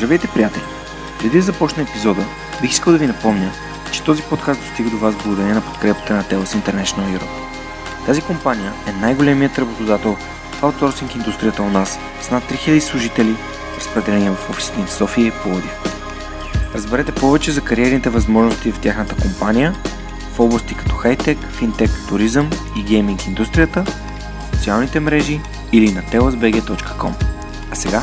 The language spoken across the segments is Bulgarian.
Здравейте, приятели! Преди да започна епизода, бих искал да ви напомня, че този подкаст достига до вас благодарение на подкрепата на TELUS International Europe. Тази компания е най-големият работодател в аутсорсинг индустрията у нас с над 3000 служители, разпределени в офисите в София и Пловдив. Разберете повече за кариерните възможности в тяхната компания в области като хайтек, финтек, туризъм и гейминг индустрията, социалните мрежи или на telusbg.com. А сега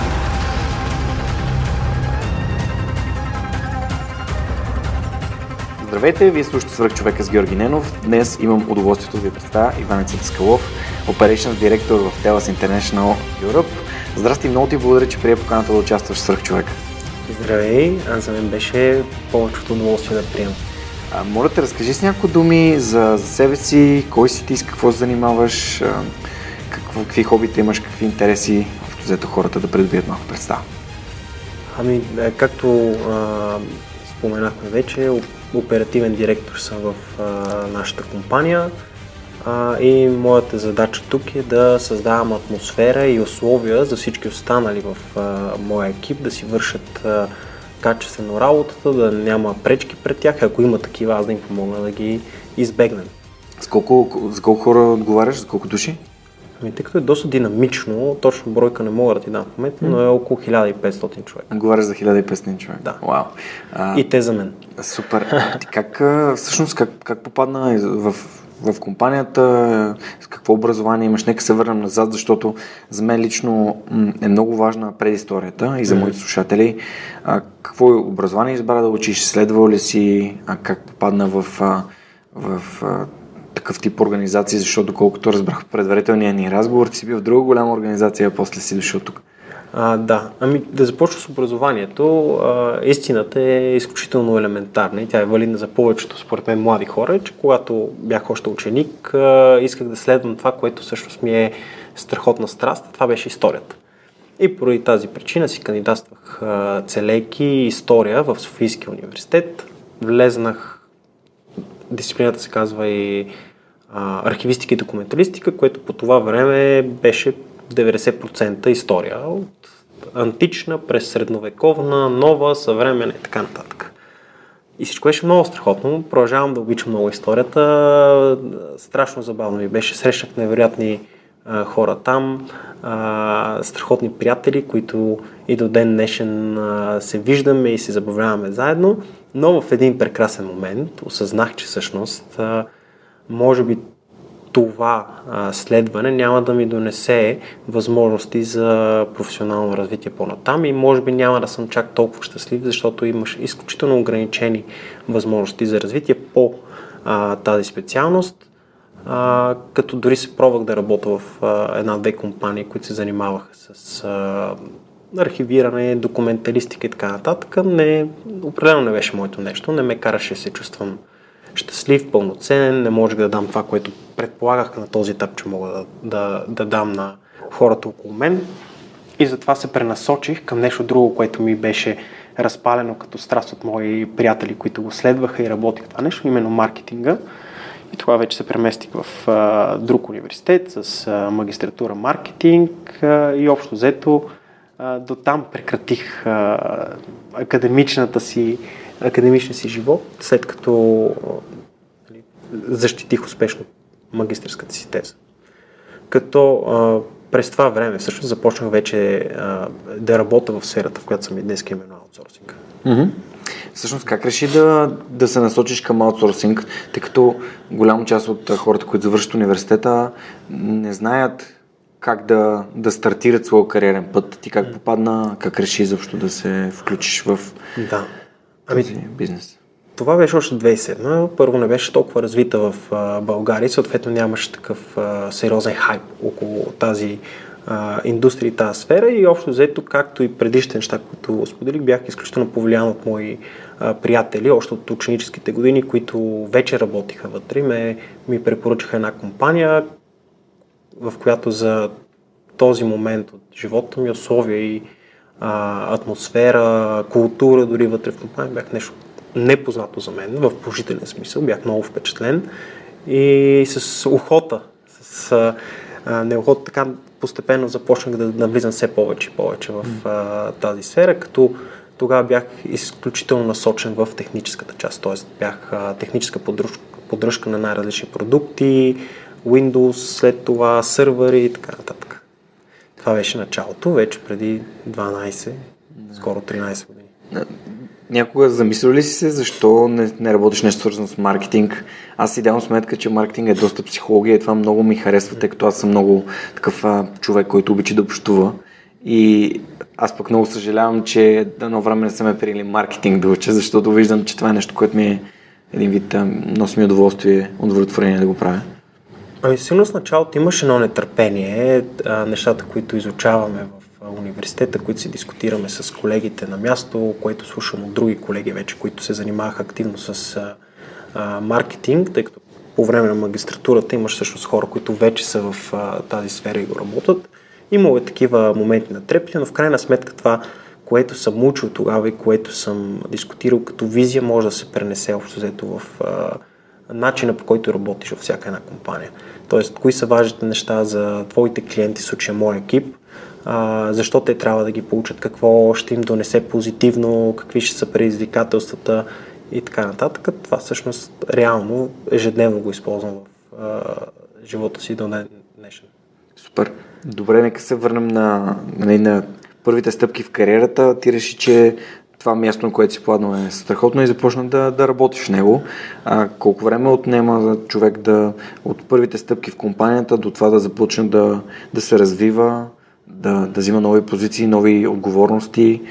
Здравейте, вие слушате Свърх човека с Георги Ненов. Днес имам удоволствието да ви представя Иван Цитаскалов, Operations Director в TELUS International Europe. Здрасти, много ти благодаря, че прие поканата да участваш в Свърх човека. Здравей, а за мен беше повечето удоволствие да приемам. А, моля те, разкажи с някои думи за, за себе си, кой си ти, с какво се занимаваш, какво, какви хобита имаш, какви интереси, взето хората да придобият малко представа. Ами, както а, споменахме вече, оперативен директор съм в а, нашата компания а, и моята задача тук е да създавам атмосфера и условия за всички останали в а, моя екип да си вършат а, качествено работата, да няма пречки пред тях, ако има такива, аз да им помогна да ги избегнем. С колко, с колко хора отговаряш, с колко души? Ами, тъй като е доста динамично, точно бройка не мога да ти дам в момента, но е около 1500 човека. Отговаряш за 1500 човека? Да. Вау. А, и те за мен. Супер. А, ти как, всъщност, как, как попадна в, в компанията, с какво образование имаш? Нека се върнем назад, защото за мен лично е много важна предисторията и за моите слушатели. А, какво образование избра да учиш? Следвал ли си? А как попадна в, в, в такъв тип организации, защото доколкото разбрах предварителния ни разговор, ти си бил в друга голяма организация, а после си дошъл тук. А, да, ами да започна с образованието. А, истината е изключително елементарна и тя е валидна за повечето, според мен, млади хора, че когато бях още ученик, а, исках да следвам това, което всъщност ми е страхотна страст, това беше историята. И поради тази причина си кандидатствах целейки история в Софийския университет. Влезнах дисциплината се казва и а, архивистика и документалистика, което по това време беше 90% история. От антична, през средновековна, нова, съвременна и така нататък. И всичко беше много страхотно. Продължавам да обичам много историята. Страшно забавно ми беше. Срещнах невероятни а, хора там, а, страхотни приятели, които и до ден днешен а, се виждаме и се забавляваме заедно. Но в един прекрасен момент осъзнах, че всъщност може би това следване няма да ми донесе възможности за професионално развитие по-натам и може би няма да съм чак толкова щастлив, защото имаш изключително ограничени възможности за развитие по тази специалност. А, като дори се пробвах да работя в а, една-две компании, които се занимаваха с а, архивиране, документалистика и така нататък, не, определено не беше моето нещо, не ме караше се чувствам щастлив, пълноценен, не можех да дам това, което предполагах на този етап, че мога да, да, да дам на хората около мен. И затова се пренасочих към нещо друго, което ми беше разпалено като страст от мои приятели, които го следваха и работих това нещо, именно маркетинга. И това вече се преместих в а, друг университет с а, магистратура маркетинг а, и общо взето до там прекратих а, академичната си, академичния си живот, след като нали, защитих успешно магистрската си теза. Като а, през това време всъщност започнах вече а, да работя в сферата, в която съм и днес, именно аутсорсинг. Mm-hmm. Всъщност как реши да, да се насочиш към аутсорсинг, тъй като голяма част от хората, които завършат университета, не знаят как да, да стартират своя кариерен път? Ти как попадна, как реши изобщо да се включиш в да. ами, този бизнес? Това беше още 2007. Първо не беше толкова развита в България, съответно нямаше такъв сериозен хайп около тази а, индустрия и тази сфера и общо взето, както и предишните неща, които споделих, бях изключително повлиян от мои а, приятели, още от ученическите години, които вече работиха вътре. Ме, ми препоръчаха една компания, в която за този момент от живота ми, условия и а, атмосфера, култура дори вътре в компания бях нещо непознато за мен, в положителен смисъл. Бях много впечатлен и с охота, с а, неохота така постепенно започнах да навлизам все повече и повече в а, тази сфера, като тогава бях изключително насочен в техническата част, т.е. бях а, техническа поддръжка, поддръжка на най-различни продукти, Windows, след това сървъри и така нататък. Това беше началото, вече преди 12, скоро 13 години. Някога замисля ли си се защо не, не работиш нещо свързано с маркетинг? Аз си давам сметка, че маркетинг е доста психология и това много ми харесва, тъй като аз съм много такъв а, човек, който обича да общува. И аз пък много съжалявам, че едно време не съм е приели маркетинг да уча, защото виждам, че това е нещо, което ми е един вид, носи ми удоволствие, удовлетворение да го правя. Ами силно с началото имаше едно нетърпение, нещата, които изучаваме в университета, които си дискутираме с колегите на място, което слушам от други колеги вече, които се занимаваха активно с а, маркетинг, тъй като по време на магистратурата имаш всъщност хора, които вече са в а, тази сфера и го работят. Имало е такива моменти на трепети, но в крайна сметка това, което съм учил тогава и което съм дискутирал като визия, може да се пренесе общо взето в а, начина по който работиш във всяка една компания. Тоест, кои са важните неща за твоите клиенти, в случая мой екип, а, защо те трябва да ги получат, какво ще им донесе позитивно, какви ще са предизвикателствата и така нататък. Това всъщност реално ежедневно го използвам в а, живота си до днешен. Супер. Добре, нека се върнем на, на, нали, на първите стъпки в кариерата. Ти реши, че това място, на което си планал е страхотно и започна да, да работиш в него. А, колко време отнема за човек да от първите стъпки в компанията до това да започне да, да се развива, да, да взима нови позиции, нови отговорности?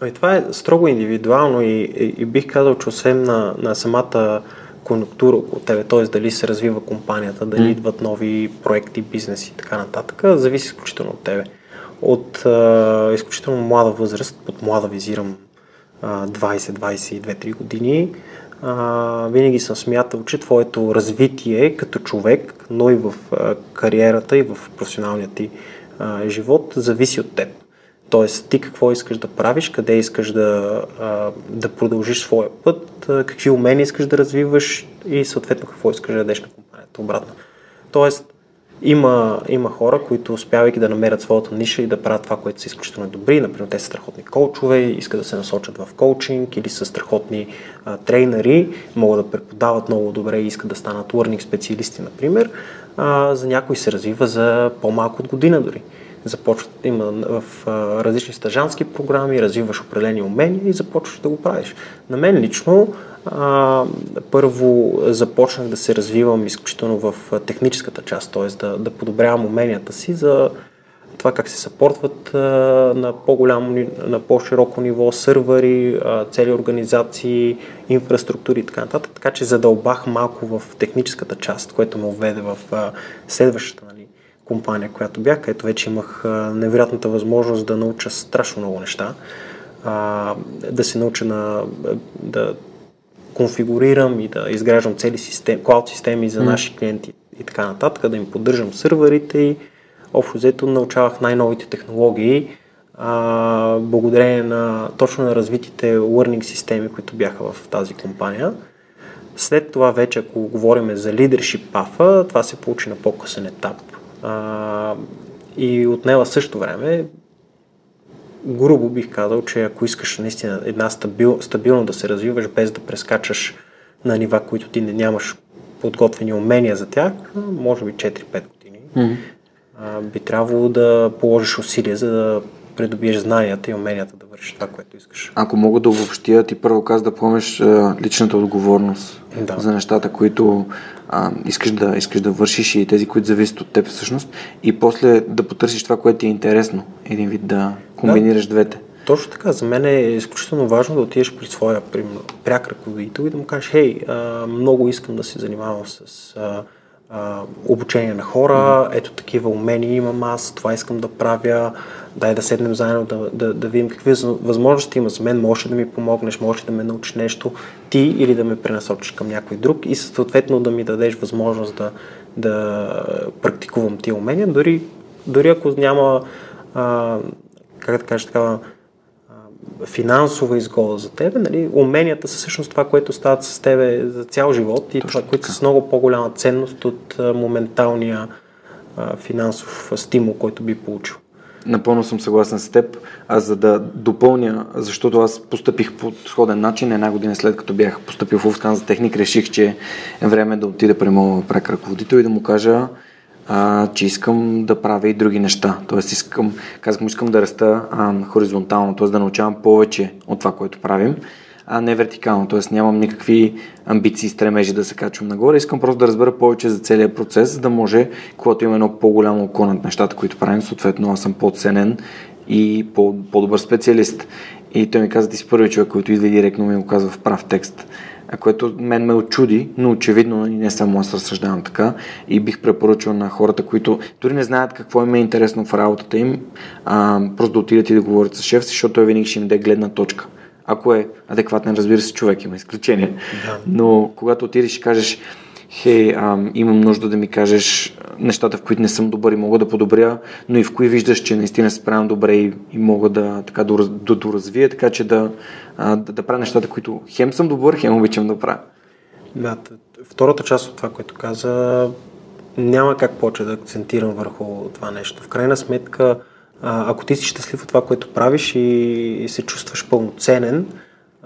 Ами, това е строго индивидуално и, и, и бих казал, че освен на, на самата конъюнктура около тебе, т.е. дали се развива компанията, дали mm. идват нови проекти, бизнеси и така нататък, зависи изключително от тебе от а, изключително млада възраст, под млада визирам 20-22-3 години, а, винаги съм смятал, че твоето развитие като човек, но и в а, кариерата и в професионалния ти а, живот зависи от теб. Тоест, ти какво искаш да правиш, къде искаш да, а, да продължиш своя път, а, какви умения искаш да развиваш и съответно какво искаш да дадеш на компанията обратно. Тоест, има, има хора, които успявайки да намерят своята ниша и да правят това, което са изключително добри. Например, те са страхотни коучове, искат да се насочат в коучинг или са страхотни а, трейнери, могат да преподават много добре и искат да станат learning специалисти, например. А, за някой се развива за по-малко от година дори. Започват, има в а, различни стажански програми, развиваш определени умения и започваш да го правиш. На мен лично а, първо започнах да се развивам изключително в техническата част, т.е. Да, да подобрявам уменията си за това как се съпортват а, на по-голямо, на по-широко ниво сървъри, а, цели организации, инфраструктури и така нататък. Така че задълбах малко в техническата част, което ме уведе в а, следващата нали, компания, която бях, където вече имах а, невероятната възможност да науча страшно много неща. А, да се науча на, да конфигурирам и да изграждам цели системи, клауд системи за mm. наши клиенти и така нататък, да им поддържам сървърите и общо взето научавах най-новите технологии а, благодарение на точно на развитите learning системи, които бяха в тази компания. След това вече, ако говорим за leadership path, това се получи на по-късен етап. А, и отнела също време грубо бих казал, че ако искаш наистина една стабил, стабилно да се развиваш, без да прескачаш на нива, които ти не нямаш подготвени умения за тях, може би 4-5 години, mm-hmm. а, би трябвало да положиш усилия, за да придобиеш знанията и уменията да вършиш това, което искаш. Ако мога да обобщя, ти първо каза да поемеш личната отговорност да. за нещата, които а, искаш, да, искаш да вършиш и тези, които зависят от теб всъщност, и после да потърсиш това, което ти е интересно. Един вид да комбинираш да. двете. Точно така. За мен е изключително важно да отидеш при своя пряк ръководител и да му кажеш, хей, а, много искам да се занимавам с а, а, обучение на хора, ето такива умения имам аз, това искам да правя, дай да седнем заедно, да, да, да видим какви възможности има за мен, може да ми помогнеш, може да ме научиш нещо ти или да ме пренасочиш към някой друг и съответно да ми дадеш възможност да, да практикувам тия умения, дори, дори ако няма, а, как да кажа, такава финансова изгода за тебе, нали, уменията са всъщност това, което стават с тебе за цял живот и Точно това, които са с много по-голяма ценност от моменталния а, финансов стимул, който би получил. Напълно съм съгласен с теб. Аз за да допълня, защото аз постъпих по сходен начин, една година след като бях поступил в Овскан за техник, реших, че е време да отида при моят прак ръководител и да му кажа, а, че искам да правя и други неща. Тоест, искам, казах му, искам да раста а, хоризонтално, т.е. да научавам повече от това, което правим, а не вертикално. Т.е. нямам никакви амбиции, стремежи да се качвам нагоре. Искам просто да разбера повече за целият процес, за да може, когато има едно по-голямо око над нещата, които правим, съответно аз съм по-ценен и по- по-добър специалист. И той ми каза, ти си първи човек, който идва директно ми го казва в прав текст което мен ме очуди, но очевидно и не само аз разсъждавам така и бих препоръчал на хората, които дори не знаят какво им е интересно в работата им, а, просто да отидат и да говорят с шеф, защото той винаги ще им даде гледна точка. Ако е адекватен, разбира се, човек има изключение. Да. Но когато отидеш и кажеш, хей, ам, имам нужда да ми кажеш нещата, в които не съм добър и мога да подобря, но и в кои виждаш, че наистина се справям добре и, и мога да, така, да, да доразвия, така че да, а, да, да правя нещата, които хем съм добър, хем обичам да правя. Да, втората част от това, което каза, няма как повече да акцентирам върху това нещо. В крайна сметка, ако ти си щастлив от това, което правиш и, и се чувстваш пълноценен,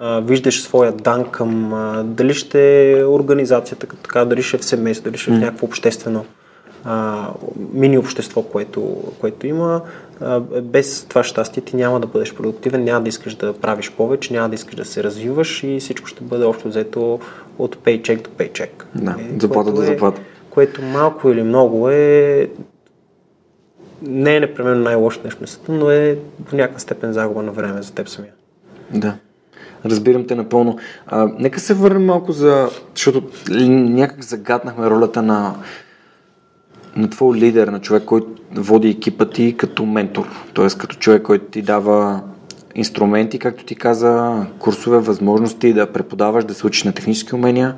а, виждаш своя дан към а, дали ще е организацията, така, дали ще е в семейство, дали ще е в някакво обществено а, мини общество, което, което има. А, без това щастие ти няма да бъдеш продуктивен, няма да искаш да правиш повече, няма да искаш да се развиваш и всичко ще бъде общо взето от пейчек до пейчек. Да, е, заплата до е- заплата. Което малко или много е не е непременно най-лошо нещо на света, но е до някаква степен загуба на време за теб самия. Да. Разбирам те напълно. А, нека се върнем малко за... Защото някак загаднахме ролята на, на твой лидер, на човек, който води екипа ти като ментор. т.е. като човек, който ти дава инструменти, както ти каза, курсове, възможности да преподаваш, да се учиш на технически умения.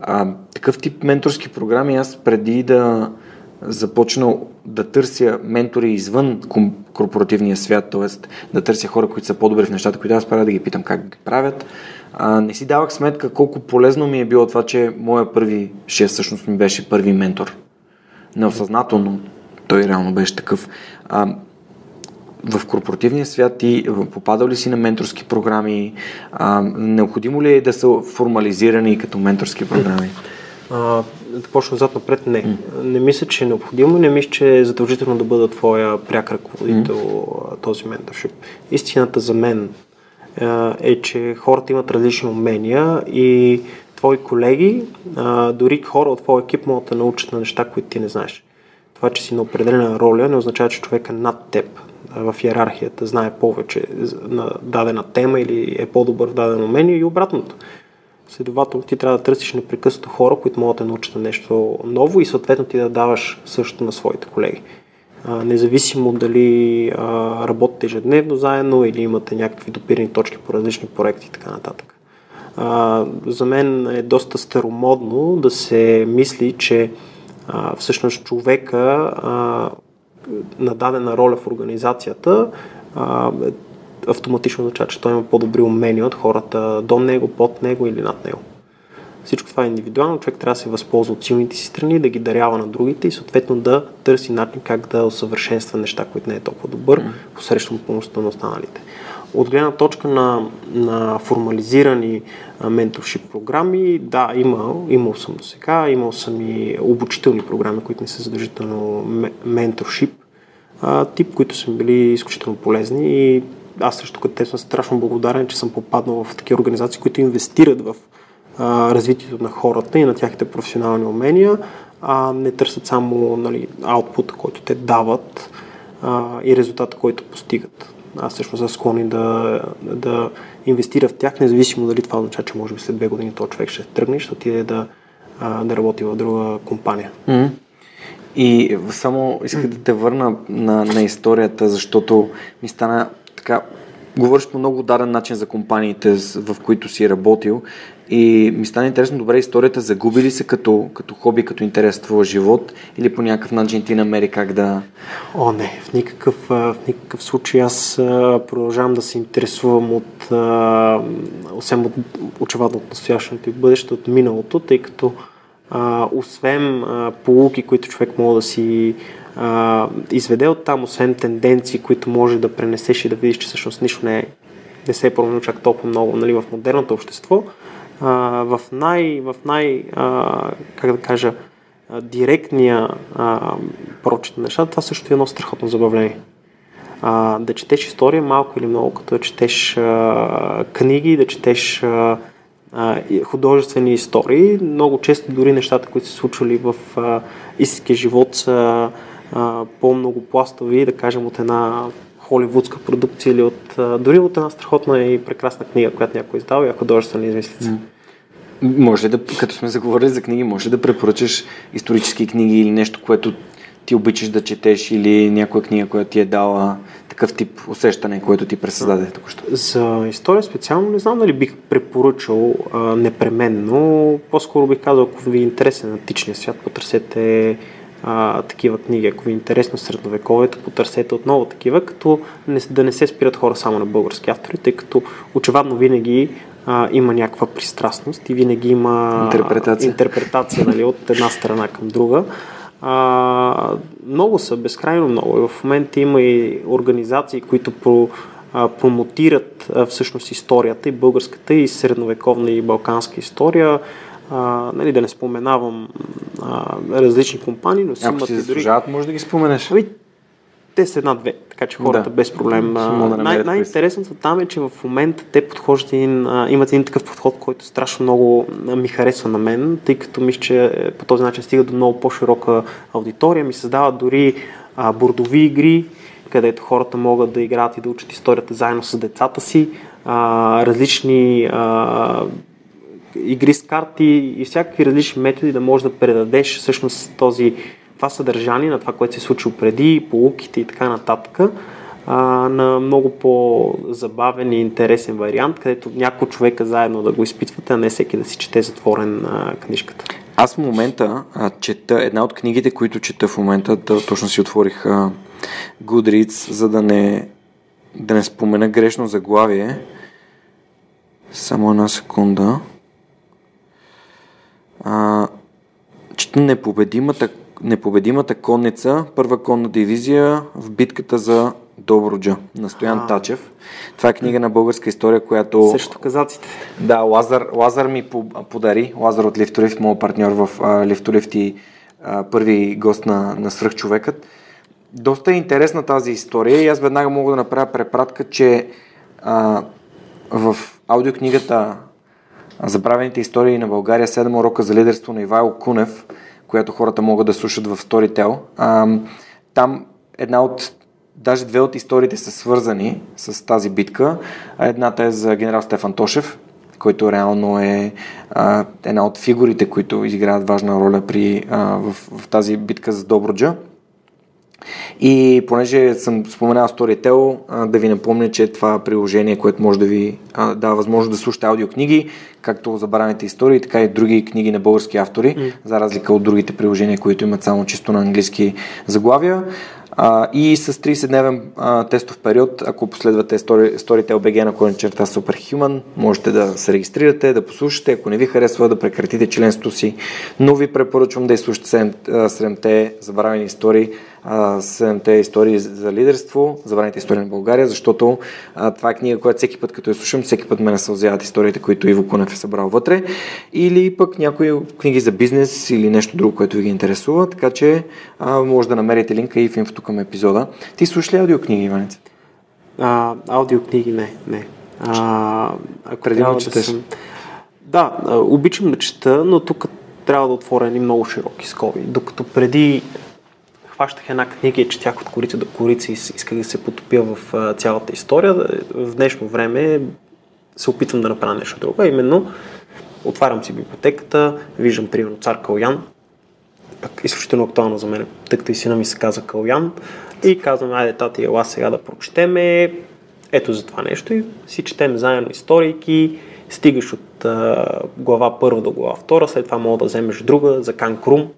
А, такъв тип менторски програми аз преди да започнал да търся ментори извън корпоративния свят, т.е. да търся хора, които са по-добри в нещата, които аз правя, да ги питам как ги правят. А, не си давах сметка колко полезно ми е било това, че моя първи шеф всъщност ми беше първи ментор. Неосъзнателно той реално беше такъв. А, в корпоративния свят ти попадал ли си на менторски програми? А, необходимо ли е да са формализирани като менторски програми? А, да почна зад напред, не. Mm. Не мисля, че е необходимо, не мисля, че е задължително да бъда твоя пряк ръководител mm. този менторшип. Истината за мен е, че хората имат различни умения и твои колеги, дори хора от твоя екип могат да научат на неща, които ти не знаеш. Това, че си на определена роля, не означава, че човека над теб в иерархията знае повече на дадена тема или е по-добър в дадено умение и обратното. Следователно, ти трябва да търсиш непрекъснато хора, които могат да научат на нещо ново и съответно ти да даваш също на своите колеги. А, независимо дали а, работите ежедневно заедно или имате някакви допирани точки по различни проекти и така нататък. А, за мен е доста старомодно да се мисли, че а, всъщност човека а, на дадена роля в организацията а, автоматично означава, че той има по-добри умения от хората до него, под него или над него. Всичко това е индивидуално, човек трябва да се възползва от силните си страни, да ги дарява на другите и съответно да търси начин как да усъвършенства неща, които не е толкова добър, посрещам помощта на останалите. От гледна точка на, на формализирани менторшип програми, да, имал, имал съм до сега, имал съм и обучителни програми, които не са задължително менторшип, тип, които са били изключително полезни и аз също като те съм страшно благодарен, че съм попаднал в такива организации, които инвестират в а, развитието на хората и на тяхните професионални умения, а не търсят само нали, аутпута, който те дават а, и резултата, който постигат. Аз също съм склонен да, да инвестира в тях, независимо дали това означава, че може би след две години този човек ще тръгне, ще отиде да да работи в друга компания. Mm-hmm. И само исках да те върна на, на историята, защото ми стана така говориш по много даден начин за компаниите, в които си работил. И ми стана интересно, добре, историята загуби ли се като, като хоби, като интерес в твоя живот или по някакъв начин ти намери как да... О, не, в никакъв, в никакъв случай аз продължавам да се интересувам от, освен от очевадно от настоящето и бъдещето, от миналото, тъй като а, освен а, полуки, които човек може да си а, изведе от там, освен тенденции, които може да пренесеш и да видиш, че всъщност нищо не, е, не се е променило чак толкова много нали, в модерното общество, а, в най, в най а, как да кажа, директния а, прочит на нещата, това също е едно страхотно забавление. А, да четеш история малко или много, като да четеш а, книги, да четеш а, а, художествени истории. Много често дори нещата, които се случвали в истинския живот са а, по-многопластови, да кажем от една холивудска продукция или от, а, дори от една страхотна и прекрасна книга, която някой издава и е художествена измислица. Може ли да, като сме заговорили за книги, може да препоръчаш исторически книги или нещо, което ти обичаш да четеш или някоя книга, която ти е дала такъв тип усещане, което ти пресъздаде току-що? За история специално не знам дали бих препоръчал а, непременно. По-скоро бих казал, ако ви е интересен античния свят, потърсете а, такива книги. Ако ви е интересно средновековието, потърсете отново такива, като не, да не се спират хора само на български автори, тъй като очевидно винаги а, има някаква пристрастност и винаги има интерпретация, интерпретация нали, от една страна към друга. А, много са, безкрайно много. И в момента има и организации, които про, а, промотират а, всъщност историята и българската, и средновековна, и балканска история. А, нали, да не споменавам а, различни компании, но си Ако си заслужават, дори... може да ги споменеш. Ами, те са една-две, така че хората да. без проблем. Да най- най-интересното там е, че в момента те подхождат един, а, имат един такъв подход, който страшно много ми харесва на мен, тъй като мисля, че е, по този начин стига до много по-широка аудитория, ми създават дори а, бордови игри, където хората могат да играят и да учат историята заедно с децата си, а, различни а, игри с карти и всякакви различни методи да можеш да предадеш всъщност този това съдържание, на това, което се е случило преди, полуките и така нататък, на много по-забавен и интересен вариант, където няколко човека заедно да го изпитвате, а не всеки да си чете затворен а, книжката. Аз в момента а, чета една от книгите, които чета в момента, да, точно си отворих а, Goodreads, за да не, да не спомена грешно заглавие. Само една секунда. А, чета Непобедимата непобедимата конница, първа конна дивизия в битката за Добруджа на Стоян а. Тачев. Това е книга на българска история, която... Също казаците. Да, Лазар, Лазар ми подари, Лазар от Лифтолифт, моят партньор в а, Лифтолифт и а, първи гост на, на Свръхчовекът. Доста е интересна тази история и аз веднага мога да направя препратка, че а, в аудиокнигата Забравените истории на България 7 урока за лидерство на Ивайло Кунев – която хората могат да слушат в Storytel. А, там една от Даже две от историите са свързани с тази битка. Едната е за генерал Стефан Тошев, който реално е а, една от фигурите, които изиграват важна роля при, а, в, в тази битка за Добруджа. И понеже съм споменал Storytel, да ви напомня, че това приложение, което може да ви дава възможност да слушате аудиокниги, както забравените истории, така и други книги на български автори, mm. за разлика от другите приложения, които имат само чисто на английски заглавия. А, и с 30-дневен а, тестов период, ако последвате Story, Storytel BG на коен черта Superhuman, можете да се регистрирате, да послушате. Ако не ви харесва, да прекратите членството си. Но ви препоръчвам да изслушате 7-те забравени истории, 7-те истории за лидерство, забравените истории на България, защото а, това е книга, която всеки път, като я слушам, всеки път ме насълзяват историите, които Иво Кунев е събрал вътре. Или пък някои книги за бизнес или нещо друго, което ви ги интересува. Така че а, може да намерите линка и в инфото към епизода. Ти слушаш ли аудиокниги, Иванец? А, аудиокниги не, не. А, ако Предимно да четеш. Съм... Да, обичам да чета, но тук трябва да отворя едни много широки скоби. Докато преди хващах една книга и четях от корица до корица и исках да се потопя в цялата история. В днешно време се опитвам да направя нещо друго, именно отварям си библиотеката, виждам примерно цар Калян, изключително актуално за мен, тъкта и сина ми се каза Калян, и казвам, айде тати, ела сега да прочетеме, ето за това нещо. И си четем заедно историки, стигаш от а, глава първа до глава втора, след това мога да вземеш друга за Кан Крум,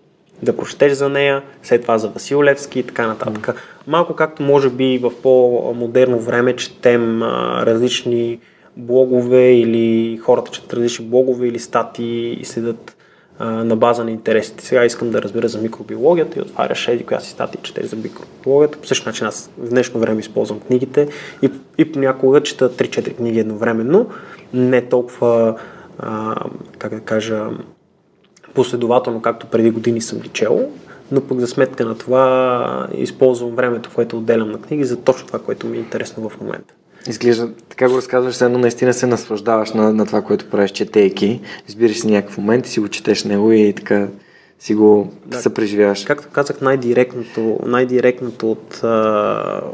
да прочетеш за нея, след това за Васил Левски и така нататък. Mm. Малко както може би в по-модерно време четем а, различни блогове или хората четат различни блогове или статии и следят а, на база на интересите. Сега искам да разбера за микробиологията и отваряш еди коя си статия четеш за микробиологията. По същия начин аз в днешно време използвам книгите и, и понякога чета 3-4 книги едновременно. Не толкова, а, как да кажа, последователно, както преди години съм ги чел, но пък за сметка на това използвам времето, което отделям на книги за точно това, което ми е интересно в момента. Изглежда, така го разказваш, едно наистина се наслаждаваш на, на това, което правиш, четейки. Избираш си някакъв момент и си го четеш него и така си го да, съпреживяваш. Както казах, най-директното, най-директното от,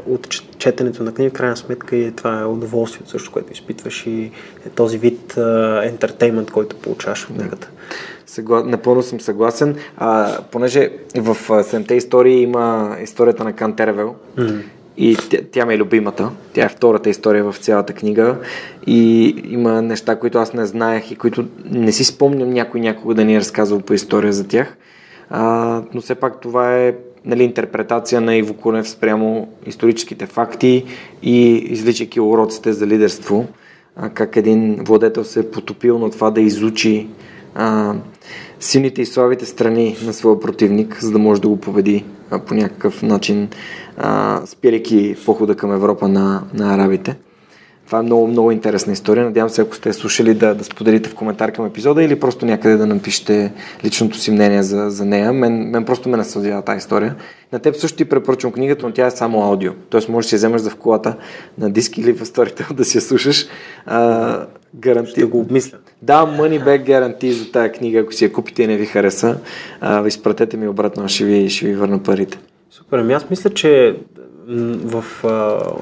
от четенето на книги, в крайна сметка и това е удоволствието също, което изпитваш и е този вид ентертеймент, който получаваш от книгата. Да. Съгла... Напълно съм съгласен. А, понеже в Седемте истории има историята на Кантеревел. Mm. И тя, тя ми е любимата. Тя е втората история в цялата книга. И има неща, които аз не знаех и които не си спомням някой някога да ни е разказвал по история за тях. А, но все пак това е нали, интерпретация на Иво Кунев спрямо историческите факти и извличайки уроците за лидерство. А, как един владетел се е потопил на това да изучи а, силните и слабите страни на своя противник, за да може да го победи а, по някакъв начин, а, спирайки похода към Европа на, на арабите. Това е много, много интересна история. Надявам се, ако сте слушали, да, да споделите в коментар към епизода или просто някъде да напишете личното си мнение за, за нея. Мен, мен просто ме насъдява тази история. На теб също ти препоръчвам книгата, но тя е само аудио. Тоест можеш да си я вземеш за в колата на диск или в сторите да си я слушаш. А, гаранти... Ще го обмисля. Да, money back гаранти за тази книга. Ако си я купите и не ви хареса, а, изпратете ми обратно, ще ви, ще ви върна парите. Супер, ами аз мисля, че в,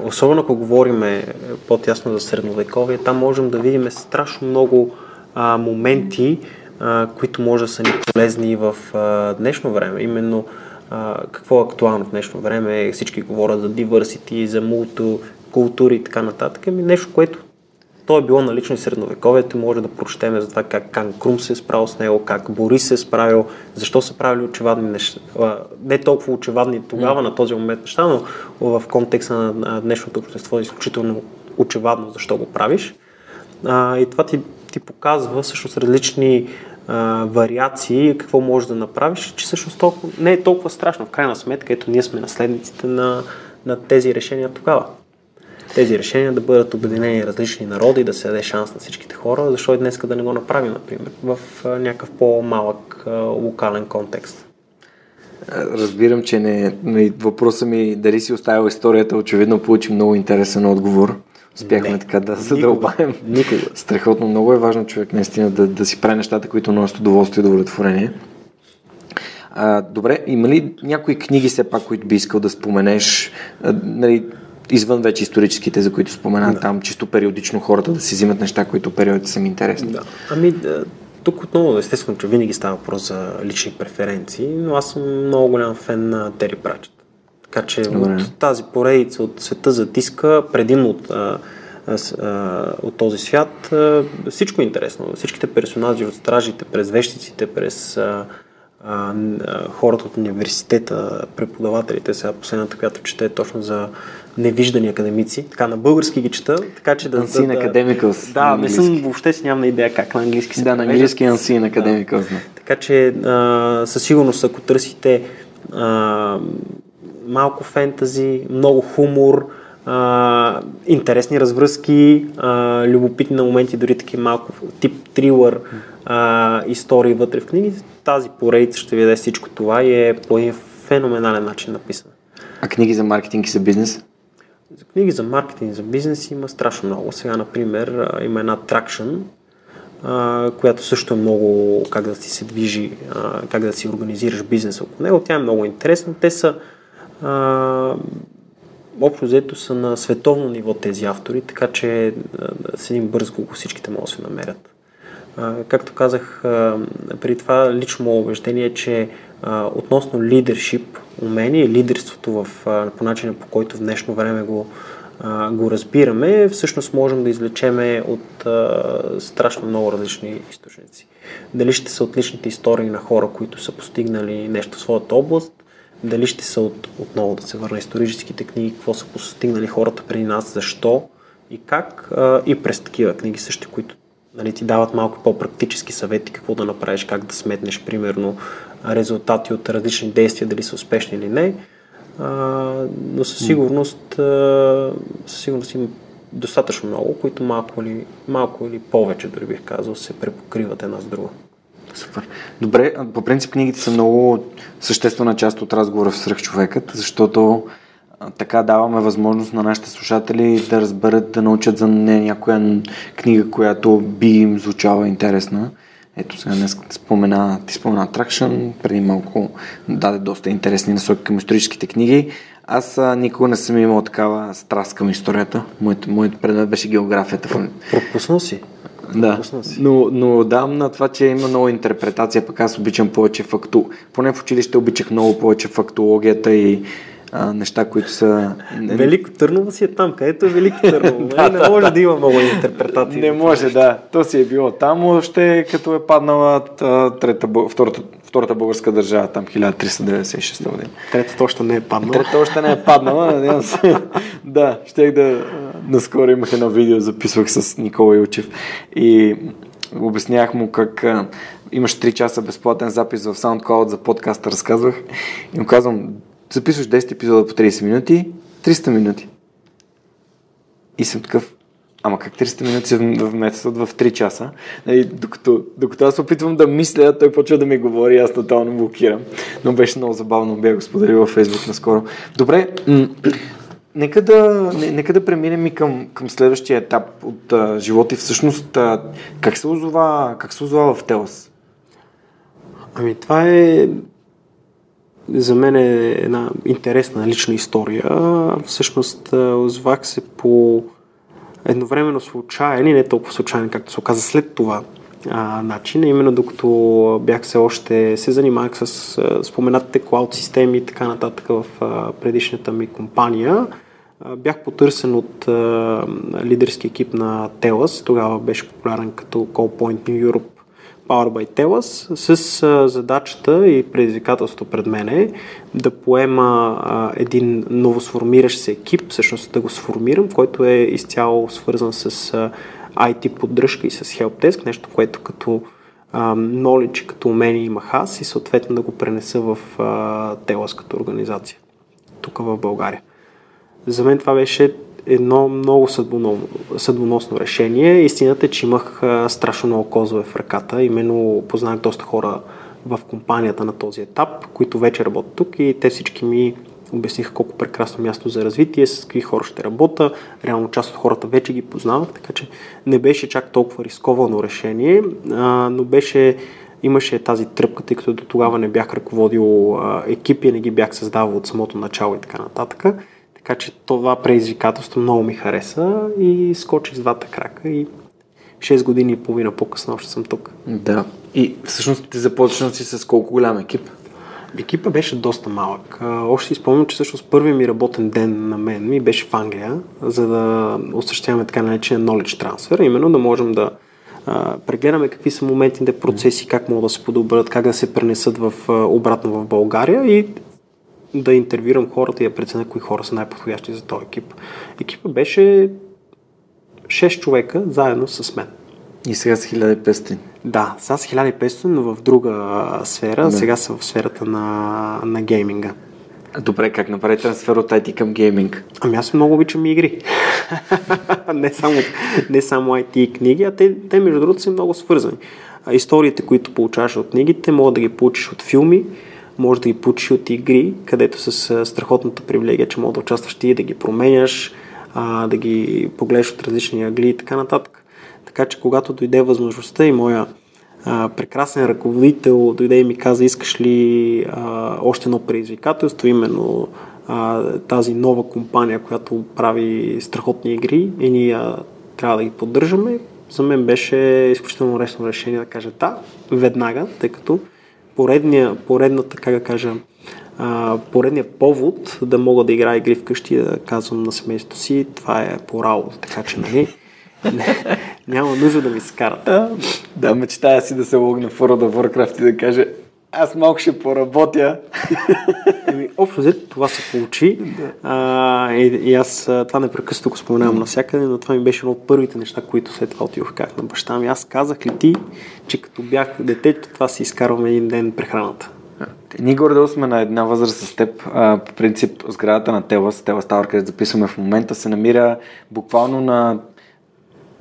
особено ако говорим по-тясно за средновековие, там можем да видим страшно много а, моменти, а, които може да са ни полезни в а, днешно време. Именно а, какво е актуално в днешно време, всички говорят за diversity, за мултокултури и така нататък. Ами нещо, което то е било налично и средновековието, може да прочетем за това как Кан Крум се е справил с него, как Борис се е справил, защо са правили очевадни неща. Не толкова очевадни тогава, mm. на този момент неща, но в контекста на днешното общество е изключително очевадно защо го правиш. А, и това ти, ти показва всъщност различни а, вариации, какво можеш да направиш, че всъщност толкова, не е толкова страшно. В крайна сметка, ето ние сме наследниците на, на тези решения тогава тези решения да бъдат обединени различни народи, да се даде шанс на всичките хора, защо и днес да не го направим, например, в някакъв по-малък локален контекст. Разбирам, че не, въпросът ми дали си оставил историята, очевидно получи много интересен отговор. Успяхме не, така да задълбаем. Никога. Страхотно много е важно човек наистина да, да си прави нещата, които носят удоволствие и удовлетворение. А, добре, има ли някои книги все пак, които би искал да споменеш? А, нали, извън вече историческите, за които споменах да. там, чисто периодично хората да си взимат неща, които периодите са ми интересни. Да. Ами, тук отново, естествено, че винаги става въпрос за лични преференции, но аз съм много голям фен на Тери Прачет. Така че Добре. от тази поредица от света затиска, предимно от, а, а, от този свят, а, всичко е интересно. Всичките персонажи, от стражите, през вещиците, през а, а, хората от университета, преподавателите, сега последната, която чете е точно за невиждани академици. Така на български ги чета, така че да... Unseen да, Academicals. Да, не съм, въобще си нямам идея как на английски се Да, на английски Unseen Academicals. Да. Така че а, със сигурност, ако търсите а, малко фентази, много хумор, а, интересни развръзки, а, любопитни на моменти, дори таки малко тип трилър а, истории вътре в книги, тази поредица ще ви даде всичко това и е по един феноменален начин написана. А книги за маркетинг и за бизнес? За книги за маркетинг за бизнес има страшно много. Сега, например, има една Traction, която също е много как да си се движи, как да си организираш бизнес около него. Тя е много интересна. Те са общо взето са на световно ниво тези автори, така че с един бърз Google всичките могат да се намерят. Както казах а, преди това, лично убеждение е, че относно лидершип, умение лидерството в, по начина по който в днешно време го, го разбираме, всъщност можем да извлечеме от страшно много различни източници. Дали ще са от личните истории на хора, които са постигнали нещо в своята област, дали ще са от, отново да се върна историческите книги, какво са постигнали хората преди нас, защо и как, и през такива книги също, които нали, ти дават малко по-практически съвети какво да направиш, как да сметнеш, примерно, резултати от различни действия, дали са успешни или не. А, но със сигурност, а, със сигурност има достатъчно много, които малко или, малко или повече, дори бих казал, се препокриват една с друга. Супер. Добре, по принцип книгите са много съществена част от разговора в свръхчовекът, защото така даваме възможност на нашите слушатели да разберат, да научат за не някоя книга, която би им звучала интересна. Ето сега днес спомена, ти спомена Attraction, преди малко даде доста интересни насоки към историческите книги. Аз а, никога не съм имал такава страст към историята. Моят, моят предмет беше географията. Пропуснал си? Да, но, но давам на това, че има много интерпретация, пък аз обичам повече факту. Поне в училище обичах много повече фактологията и а, неща, които са... Велико Търново си е там, където е Велико Търново. да, не може да има много интерпретации. Не може, да. То си е било там, още като е паднала трета, втората, втората българска държава, там 1396 година. Третата още не е паднала. Третата още не е паднала, надявам се. да, щех да... Наскоро имах едно видео, записвах с Никола Илчев и обяснявах му как имаш 3 часа безплатен запис в SoundCloud за подкаста, разказвах и му казвам, записваш 10 епизода по 30 минути, 300 минути. И съм такъв, ама как 300 минути се вместват в 3 часа? И докато, докато аз опитвам да мисля, той почва да ми говори, аз тотално блокирам. Но беше много забавно, бях го споделил във Фейсбук наскоро. Добре, нека да, не, нека да преминем и към, към следващия етап от а, живота и всъщност а, как се озова, как се озова в Телас? Ами това е за мен е една интересна лична история. Всъщност озвах се по едновременно случайен и не толкова случайен, както се оказа след това а, начин. Именно докато бях се още, се занимавах с а, споменатите клауд системи и така нататък в а, предишната ми компания, а, бях потърсен от а, лидерски екип на Телас. Тогава беше популярен като Call Point New Europe Power by Telas с а, задачата и предизвикателството пред мене да поема а, един новосформиращ се екип, всъщност да го сформирам, който е изцяло свързан с а, IT поддръжка и с Helpdesk, нещо, което като а, knowledge, като умение имах аз и съответно да го пренеса в а, Телас като организация тук в България. За мен това беше едно много съдбоносно решение. Истината е, че имах страшно много козове в ръката. Именно познах доста хора в компанията на този етап, които вече работят тук и те всички ми обясниха колко прекрасно място за развитие, с какви хора ще работя. Реално част от хората вече ги познавах, така че не беше чак толкова рисковано решение, а, но беше имаше тази тръпка, тъй като до тогава не бях ръководил а, екипи, не ги бях създавал от самото начало и така нататък. Така че това предизвикателство много ми хареса и скочих с двата крака и 6 години и половина по-късно още съм тук. Да. И всъщност ти започна си с колко голям екип? Екипа беше доста малък. Още си спомням, че всъщност първият ми работен ден на мен ми беше в Англия, за да осъществяваме така наречен knowledge transfer, именно да можем да прегледаме какви са моментните процеси, как могат да се подобрят, как да се пренесат в, обратно в България и да интервюрам хората и да преценя кои хора са най-подходящи за този екип. Екипа беше 6 човека заедно с мен. И сега с 1500. Да, сега с 1500, но в друга сфера. Да. Сега са в сферата на, на гейминга. Добре, как направи трансфер от IT към гейминг? Ами аз много обичам игри. не, само, не само IT и книги, а те, те между другото са много свързани. Историите, които получаваш от книгите, могат да ги получиш от филми, може да ги получиш от игри, където с страхотната привилегия, че може да участваш ти, да ги променяш, да ги погледаш от различни агли и така нататък. Така че когато дойде възможността и моя а, прекрасен ръководител дойде и ми каза, искаш ли а, още едно предизвикателство, именно а, тази нова компания, която прави страхотни игри и ние трябва да ги поддържаме, за мен беше изключително лесно решение да кажа да, веднага, тъй като поредния, поредната, как да кажа, а, поредния повод да мога да играя игри вкъщи да казвам на семейството си, това е по работа, така че, нали, няма нужда да ми се карат. Да, мечтая си да се логна в World of Warcraft и да каже аз малко ще поработя. Еми, общо взето това се получи. Да. А, и, и, аз това непрекъснато го споменавам mm. навсякъде, но това ми беше едно от първите неща, които след това отидох как на баща ми. Аз казах ли ти, че като бях дете, това си изкарвам един ден прехраната. Ние горе сме на една възраст с теб. А, по принцип, сградата на Телас, Телас Тауър, където записваме в момента, се намира буквално на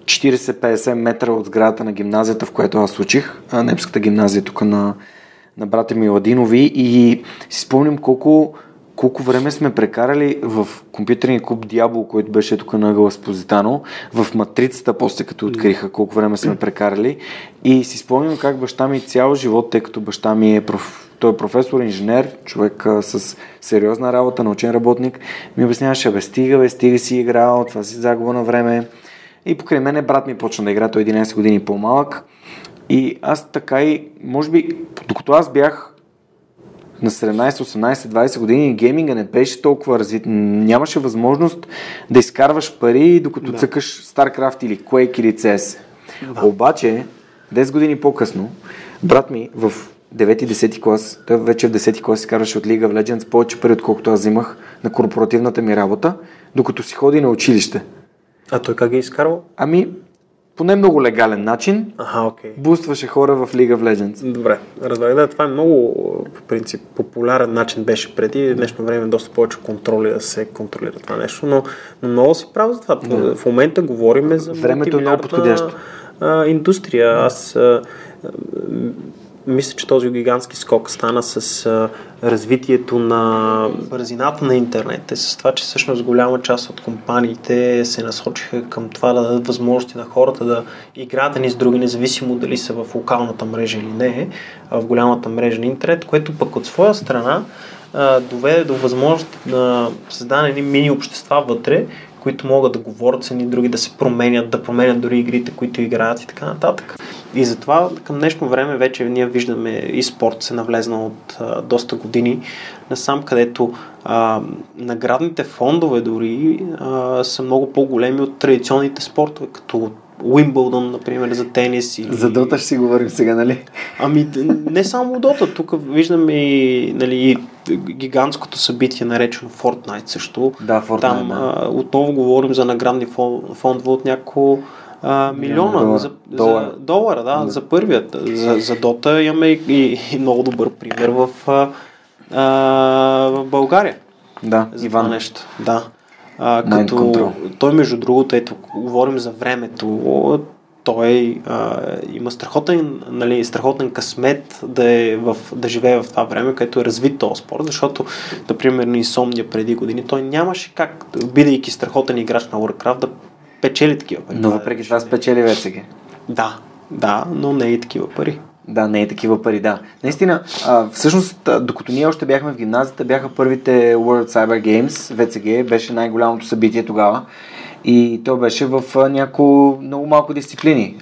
40-50 метра от сградата на гимназията, в която аз учих. Непската гимназия тук на, на брата ми Ладинови и си спомням колко, колко време сме прекарали в компютърния клуб Diablo, който беше тук на ъгъла с Позитано, в матрицата, после като откриха колко време сме прекарали. И си спомням как баща ми цял живот, тъй като баща ми е проф... той е професор, инженер, човек с сериозна работа, научен работник, ми обясняваше, бе, стига, бе, стига си играл, това си загуба на време. И покрай мене брат ми почна да игра, той 11 години по-малък. И аз така и, може би, докато аз бях на 17, 18, 20 години гейминга не беше толкова развит. Нямаше възможност да изкарваш пари, докато да. цъкаш StarCraft или Quake или CS. Да. Обаче, 10 години по-късно, брат ми в 9-10 клас, той вече в 10 клас си карваше от League of Legends повече пари, отколкото аз взимах на корпоративната ми работа, докато си ходи на училище. А той как ги е изкарвал? Ами, по не много легален начин, ага, okay. бустваше хора в League of Legends. Добре, разбрах. Да, това е много, по принцип, популярен начин беше преди. Днешно време доста повече контроли да се контролира това нещо, но, но много си прави за това. Да. В момента говорим за Времето е много подходящо. А, индустрия. Аз а, мисля, че този гигантски скок стана с а, развитието на бързината на интернет, с това, че всъщност голяма част от компаниите се насочиха към това да дадат възможности на хората да играят ни с други, независимо дали са в локалната мрежа или не, в голямата мрежа на интернет, което пък от своя страна а, доведе до възможност да създадем едни мини общества вътре, които могат да говорят с едни други, да се променят, да променят дори игрите, които играят и така нататък. И затова към днешно време вече ние виждаме и спорт се навлезна от а, доста години насам, където а, наградните фондове дори а, са много по-големи от традиционните спортове, като Уимбълдън, например, за тенис. И... За Дота ще си говорим сега, нали? Ами, не само Дота. Тук виждаме и нали, гигантското събитие, наречено Fortnite също. Да, Fortnite, Там да. А, отново говорим за наградни фондове от няколко а, милиона долар. за, долар. за долара, да, да, за първият. За, за Дота имаме и, и много добър пример в, а, а, в България. Да, за Иван. Това нещо. Да. А, като той, между другото, ето, говорим за времето, той а, има страхотен, нали, страхотен късмет да, е в, да живее в това време, където е развит този спорт, защото, например, на Insomnia преди години, той нямаше как, бидейки страхотен играч на Warcraft, да печели такива пари. Но въпреки това спечели ВЦГ. Да, да, но не и такива пари. Да, не е такива пари, да. Наистина, а, всъщност, докато ние още бяхме в гимназията, бяха първите World Cyber Games, ВЦГ, беше най-голямото събитие тогава. И то беше в няколко много малко дисциплини.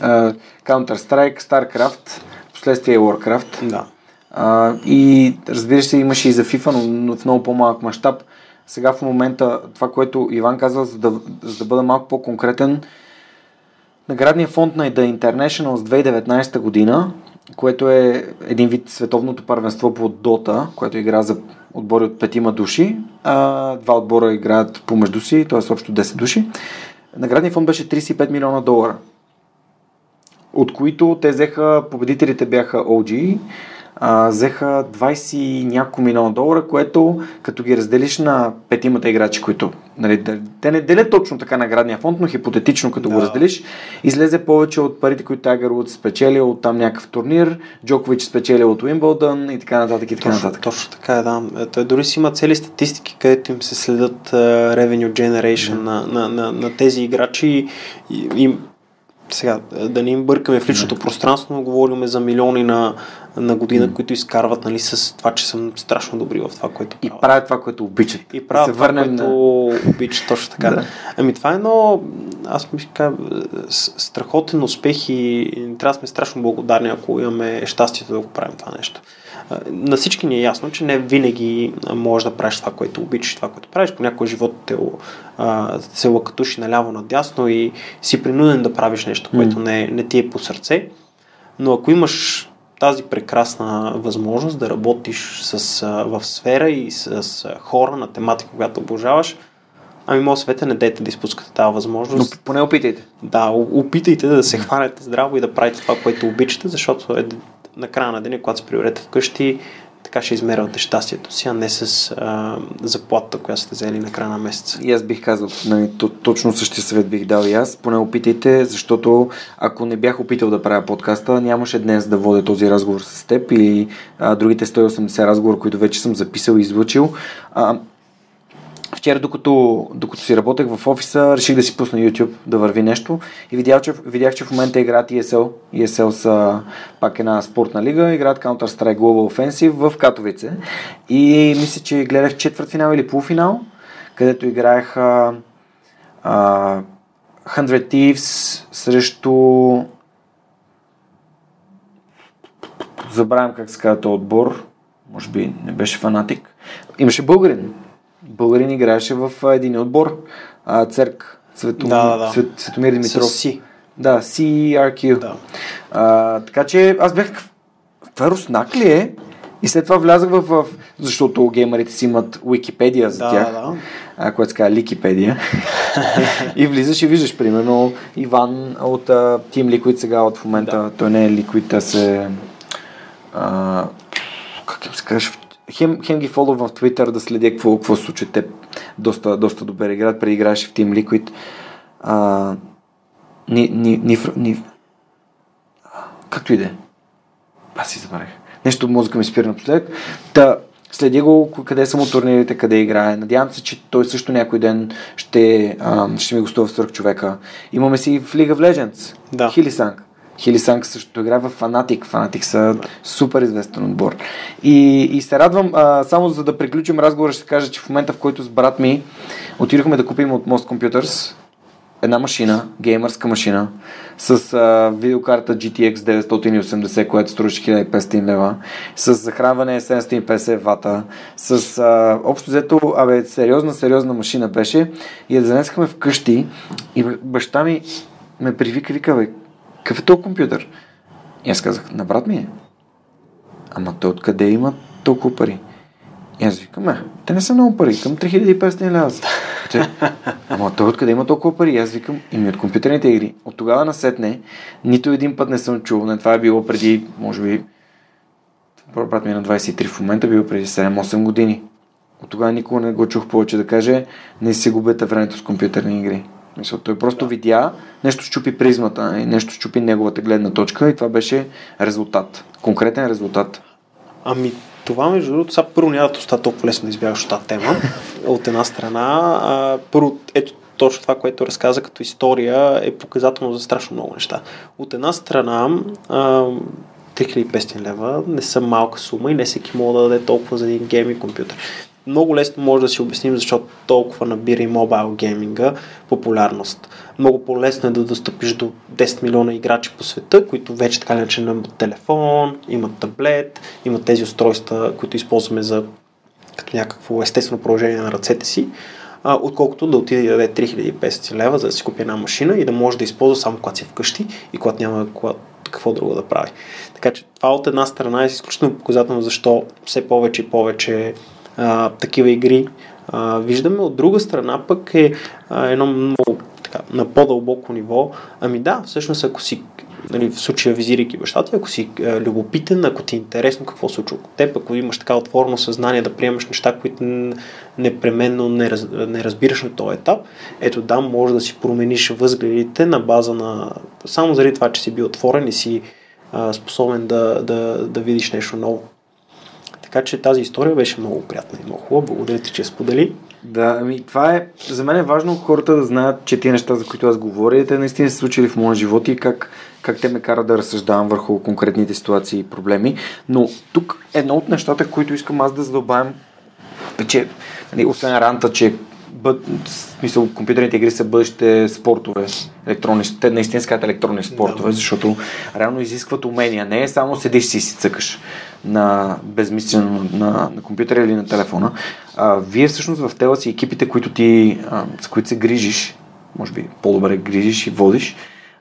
Counter-Strike, StarCraft, последствие Warcraft. Да. Uh, и разбира се, имаше и за FIFA, но в много по-малък мащаб. Сега в момента, това, което Иван казва, за да, за да бъда малко по-конкретен, наградният фонд на The International с 2019 година което е един вид световното първенство по Дота, което игра за отбори от петима души. А, два отбора играят помежду си, т.е. общо 10 души. Наградният фонд беше 35 милиона долара, от които те взеха, победителите бяха OG, а, взеха 20 няколко милиона долара, което като ги разделиш на петимата играчи, които нали, те не делят точно така наградния фонд, но хипотетично като да. го разделиш, излезе повече от парите, които Тайгър Вудс спечелил от там някакъв турнир, Джокович спечелил от Уимбълдън и така нататък и така точно, нататък. Точно така е, да. Той дори си има цели статистики, където им се следят uh, revenue generation да. на, на, на, на тези играчи и, и сега, да не им бъркаме в личното пространство, но говорим за милиони на, на година, които изкарват нали, с това, че съм страшно добри в това, което И правят това, което обичат. И правят се това, върнем което на... обичат, точно така. Да. Ами това е едно, аз ми кажа, с- страхотен успех и трябва да сме страшно благодарни, ако имаме щастието да го правим това нещо. На всички ни е ясно, че не винаги можеш да правиш това, което обичаш, това, което правиш. Понякога живота те а, се лакатуши наляво надясно и си принуден да правиш нещо, което не, не ти е по сърце. Но ако имаш тази прекрасна възможност да работиш с, а, в сфера и с, а, хора на тематика, която обожаваш, ами моят света не дейте да изпускате тази Но възможност. поне опитайте. Да, опитайте да се хванете здраво и да правите това, което обичате, защото е на края на деня, когато се приберете вкъщи, така ще измервате щастието си, а не с а, заплатата, която сте взели на края на месеца. И аз бих казал, нали, то, точно същия съвет бих дал и аз. Поне опитайте, защото ако не бях опитал да правя подкаста, нямаше днес да водя този разговор с теб или а, другите 180 разговора, които вече съм записал и излучил. А, Вчера, докато, докато си работех в офиса, реших да си пусна YouTube, да върви нещо и видях, че, видях, че в момента играят ESL. ESL са пак една спортна лига, играят Counter-Strike Global Offensive в Катовице. И мисля, че гледах четвърт финал или полуфинал, където играех а, а, 100 Thieves срещу забравям как се казва този отбор, може би не беше фанатик. Имаше българин. Българин играеше в един отбор. А, Церк. Цветом... Да, да, да. Цвет... Светомир Димитров. С си. Да, CRQ. Да. А, така че аз бях такъв, това руснак ли е? И след това влязах в, в защото геймерите си имат Википедия за Да, тях, да. а, което се казва Ликипедия. и влизаш и виждаш, примерно, Иван от а, Team Liquid сега от момента, да. той не е Liquid, а се... А, как им се кажеш? Хем, хем ги фолвам в Twitter да следя какво, какво се случва. Те доста, доста добре играят, преди играеше в Team Liquid. А, ни, ни, ни, ни, както и да е. Аз си забравих. Нещо мозъка ми спира напоследък. Та, следя го къде са му турнирите, къде играе. Надявам се, че той също някой ден ще, а, ще ми гостува в свърх човека. Имаме си в League of Legends. Да. Хилисанг. Хилисанг също играе в Фанатик. Фанатик са супер известен отбор. И, и се радвам, а, само за да приключим разговора, ще кажа, че в момента, в който с брат ми отидохме да купим от Most Computers една машина, геймърска машина, с а, видеокарта GTX 980, която струваше 1500 лева, с захранване 750 вата, с а, общо взето, абе, сериозна, сериозна машина беше и я занесахме вкъщи и баща ми ме привика, вика, бе, какъв е този компютър? И аз казах, на брат ми е. Ама той откъде има толкова пари? И аз викам, е, те не са много пари, към 3500 лева. са». И Ама той откъде има толкова пари? И аз викам, ими от компютърните игри. От тогава насетне, нито един път не съм чул. Не, това е било преди, може би, брат ми е на 23 в момента, било преди 7-8 години. От тогава никога не го чух повече да каже, не си губете времето с компютърни игри. Мисля, той просто видя, нещо щупи призмата, и нещо щупи неговата гледна точка и това беше резултат. Конкретен резултат. Ами, това между другото, сега първо няма да остава толкова лесно да избягаш от тази тема. От една страна, а, първо, ето точно това, което разказа като история е показателно за страшно много неща. От една страна, а, 3500 лева не са малка сума и не всеки може да даде толкова за един гейминг компютър. Много лесно може да си обясним, защото толкова набира и мобайл гейминга популярност. Много по-лесно е да достъпиш до 10 милиона играчи по света, които вече така иначе имат телефон, имат таблет, имат тези устройства, които използваме за като някакво естествено продължение на ръцете си, а, отколкото да отиде и да даде 3500 лева, за да си купи една машина и да може да използва само когато си вкъщи и когато няма когато, какво друго да прави. Така че това от една страна е изключително показателно защо все повече и повече а, такива игри а, виждаме. От друга страна пък е а, едно много така, на по-дълбоко ниво. Ами да, всъщност ако си нали, в случая визирайки баща ти, ако си е, любопитен, ако ти е интересно какво се случва от теб, ако имаш така отворено съзнание да приемаш неща, които непременно не, раз, не разбираш на този етап, ето да, може да си промениш възгледите на база на... Само заради това, че си бил отворен и си а, способен да, да, да видиш нещо ново. Така че тази история беше много приятна и много хубава. Благодаря ти, че сподели. Да, ами това е, за мен е важно хората да знаят, че тези неща, за които аз говоря, те наистина се случили в моя живот и как, как те ме карат да разсъждавам върху конкретните ситуации и проблеми. Но тук едно от нещата, които искам аз да задълбавам, е, че нали, освен ранта, че бъд, смисъл, компютърните игри са бъдещите спортове, електронни, те наистина скат електронни спортове, да. защото реално изискват умения. Не е само седиш си и си цъкаш на безмислено на, на компютъра или на телефона. А, вие всъщност в тела си екипите, които ти, а, с които се грижиш, може би по-добре грижиш и водиш,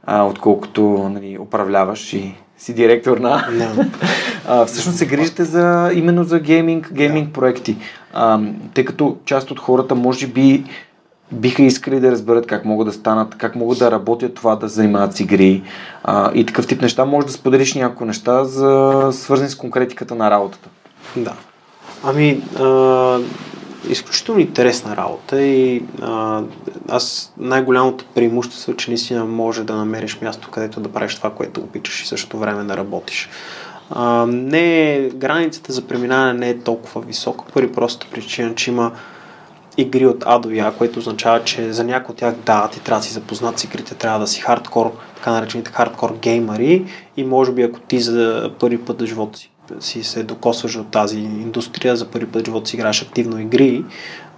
а, отколкото нали, управляваш и си директор на. No. а, всъщност се грижите за, именно за гейминг, гейминг yeah. проекти. А, тъй като част от хората може би биха искали да разберат как могат да станат, как могат да работят това, да занимават с игри а, и такъв тип неща. Може да споделиш някои неща, за, свързани с конкретиката на работата. Да. Ами, а, изключително интересна работа и а, аз най-голямото преимущество е, че наистина може да намериш място, където да правиш това, което обичаш и същото време да работиш. А, не, границата за преминаване не е толкова висока, поради просто причина, че има игри от А до Я, което означава, че за някои от тях да, ти трябва да си запознат с игрите, трябва да си хардкор, така наречените хардкор геймари и може би ако ти за първи път в живота си си се докосваш от тази индустрия, за първи път живота си играеш активно игри,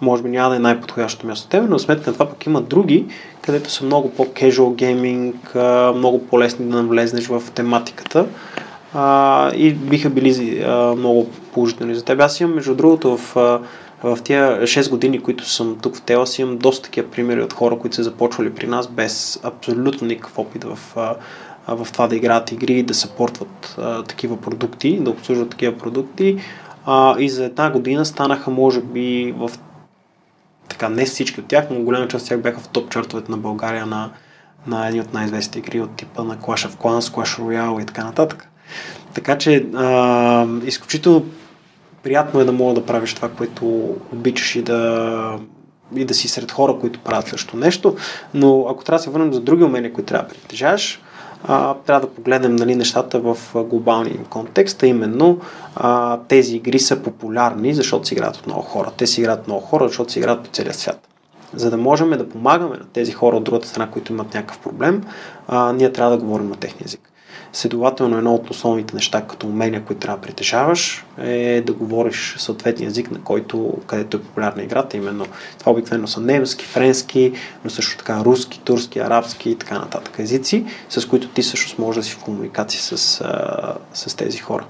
може би няма да е най-подходящото място тебе, но сметка на това пък има други, където са много по-casual гейминг, много по-лесни да навлезнеш в тематиката а, и биха били а, много положителни за теб. Аз имам, между другото, в, в тия 6 години, които съм тук в Телас, имам доста такива примери от хора, които са започвали при нас без абсолютно никакъв опит в в това да играят игри, да съпортват а, такива продукти, да обслужват такива продукти. А, и за една година станаха, може би, в така, не всички от тях, но голяма част от тях бяха в топ чартовете на България на, на едни от най-известните игри от типа на Clash of Clans, Clash Royale и така нататък. Така че а, изключително приятно е да мога да правиш това, което обичаш и да, и да си сред хора, които правят също нещо. Но ако трябва да се върнем за други умения, които трябва да притежаваш, трябва да погледнем нали, нещата в глобалния контекст, а именно а, тези игри са популярни, защото си играят от много хора. Те си играят от много хора, защото си играят по целия свят. За да можем да помагаме на тези хора от другата страна, които имат някакъв проблем, а, ние трябва да говорим на техния език. Следователно, едно от основните неща, като умения, които трябва да притежаваш, е да говориш съответния език, на който, където е популярна играта. Именно това обикновено са немски, френски, но също така руски, турски, арабски и така нататък езици, с които ти също можеш да си в комуникация с, с тези хора.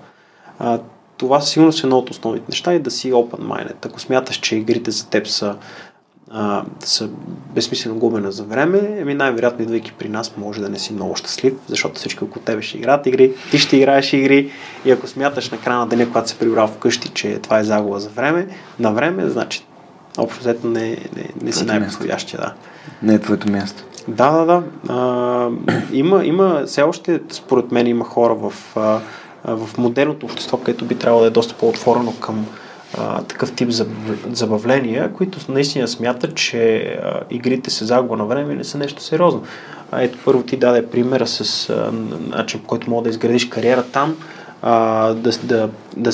Това сигурно е едно от основните неща и да си open-minded. Ако смяташ, че игрите за теб са а, са безсмислено губена за време, ами най-вероятно идвайки при нас може да не си много щастлив, защото всички около тебе ще играят игри, ти ще играеш игри и ако смяташ на края на деня, когато се прибрал вкъщи, че това е загуба за време, на време, значи общо взето не, не, не си най-подходящия. Да. Не е твоето място. Да, да, да. А, има, има, все още, според мен, има хора в, а, в модерното общество, където би трябвало да е доста по-отворено към такъв тип забавления, които наистина смятат, че игрите се загуба на време не са нещо сериозно. Ето първо ти даде примера с начин, по който мога да изградиш кариера там, а, да, да, да,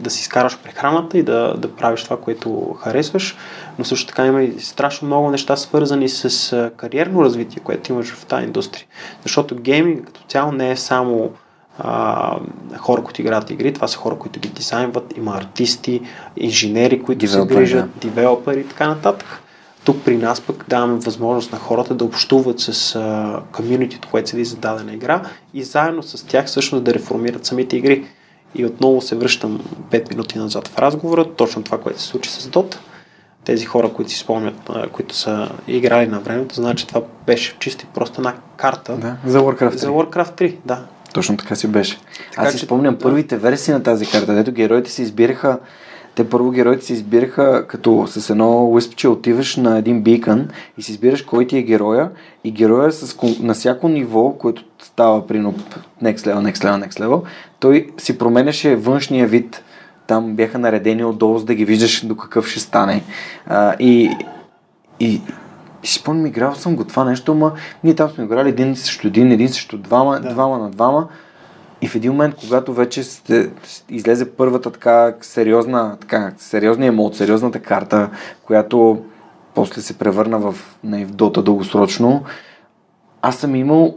да си изкараш прехраната и да, да правиш това, което харесваш, но също така има и страшно много неща свързани с кариерно развитие, което имаш в тази индустрия. Защото гейминг като цяло не е само а, хора, които играят игри, това са хора, които ги дизайнват, има артисти, инженери, които се грижат, да. девелопери и така нататък. Тук при нас пък даваме възможност на хората да общуват с комьюнитито, което седи за дадена игра и заедно с тях всъщност да реформират самите игри. И отново се връщам 5 минути назад в разговора, точно това, което се случи с Dota. Тези хора, които си спомнят, които са играли на времето, знаят, че това беше чисто и просто една карта. Да, за Warcraft 3. За Warcraft 3, да. Точно така си беше. Така, Аз си че... спомням да. първите версии на тази карта, дето героите се избираха те първо героите се избираха като с едно уиспче отиваш на един бикън и си избираш кой ти е героя и героя с, на всяко ниво, което става при next level, next level, next level, той си променяше външния вид. Там бяха наредени отдолу, за да ги виждаш до какъв ще стане. А, и, и, и си спомням, играл съм го това нещо, ама ние там сме играли един срещу един, един срещу двама, да. двама на двама. И в един момент, когато вече сте, излезе първата така сериозна, така, сериозния емот, сериозната карта, която после се превърна в, не, в Дота дългосрочно, аз съм имал,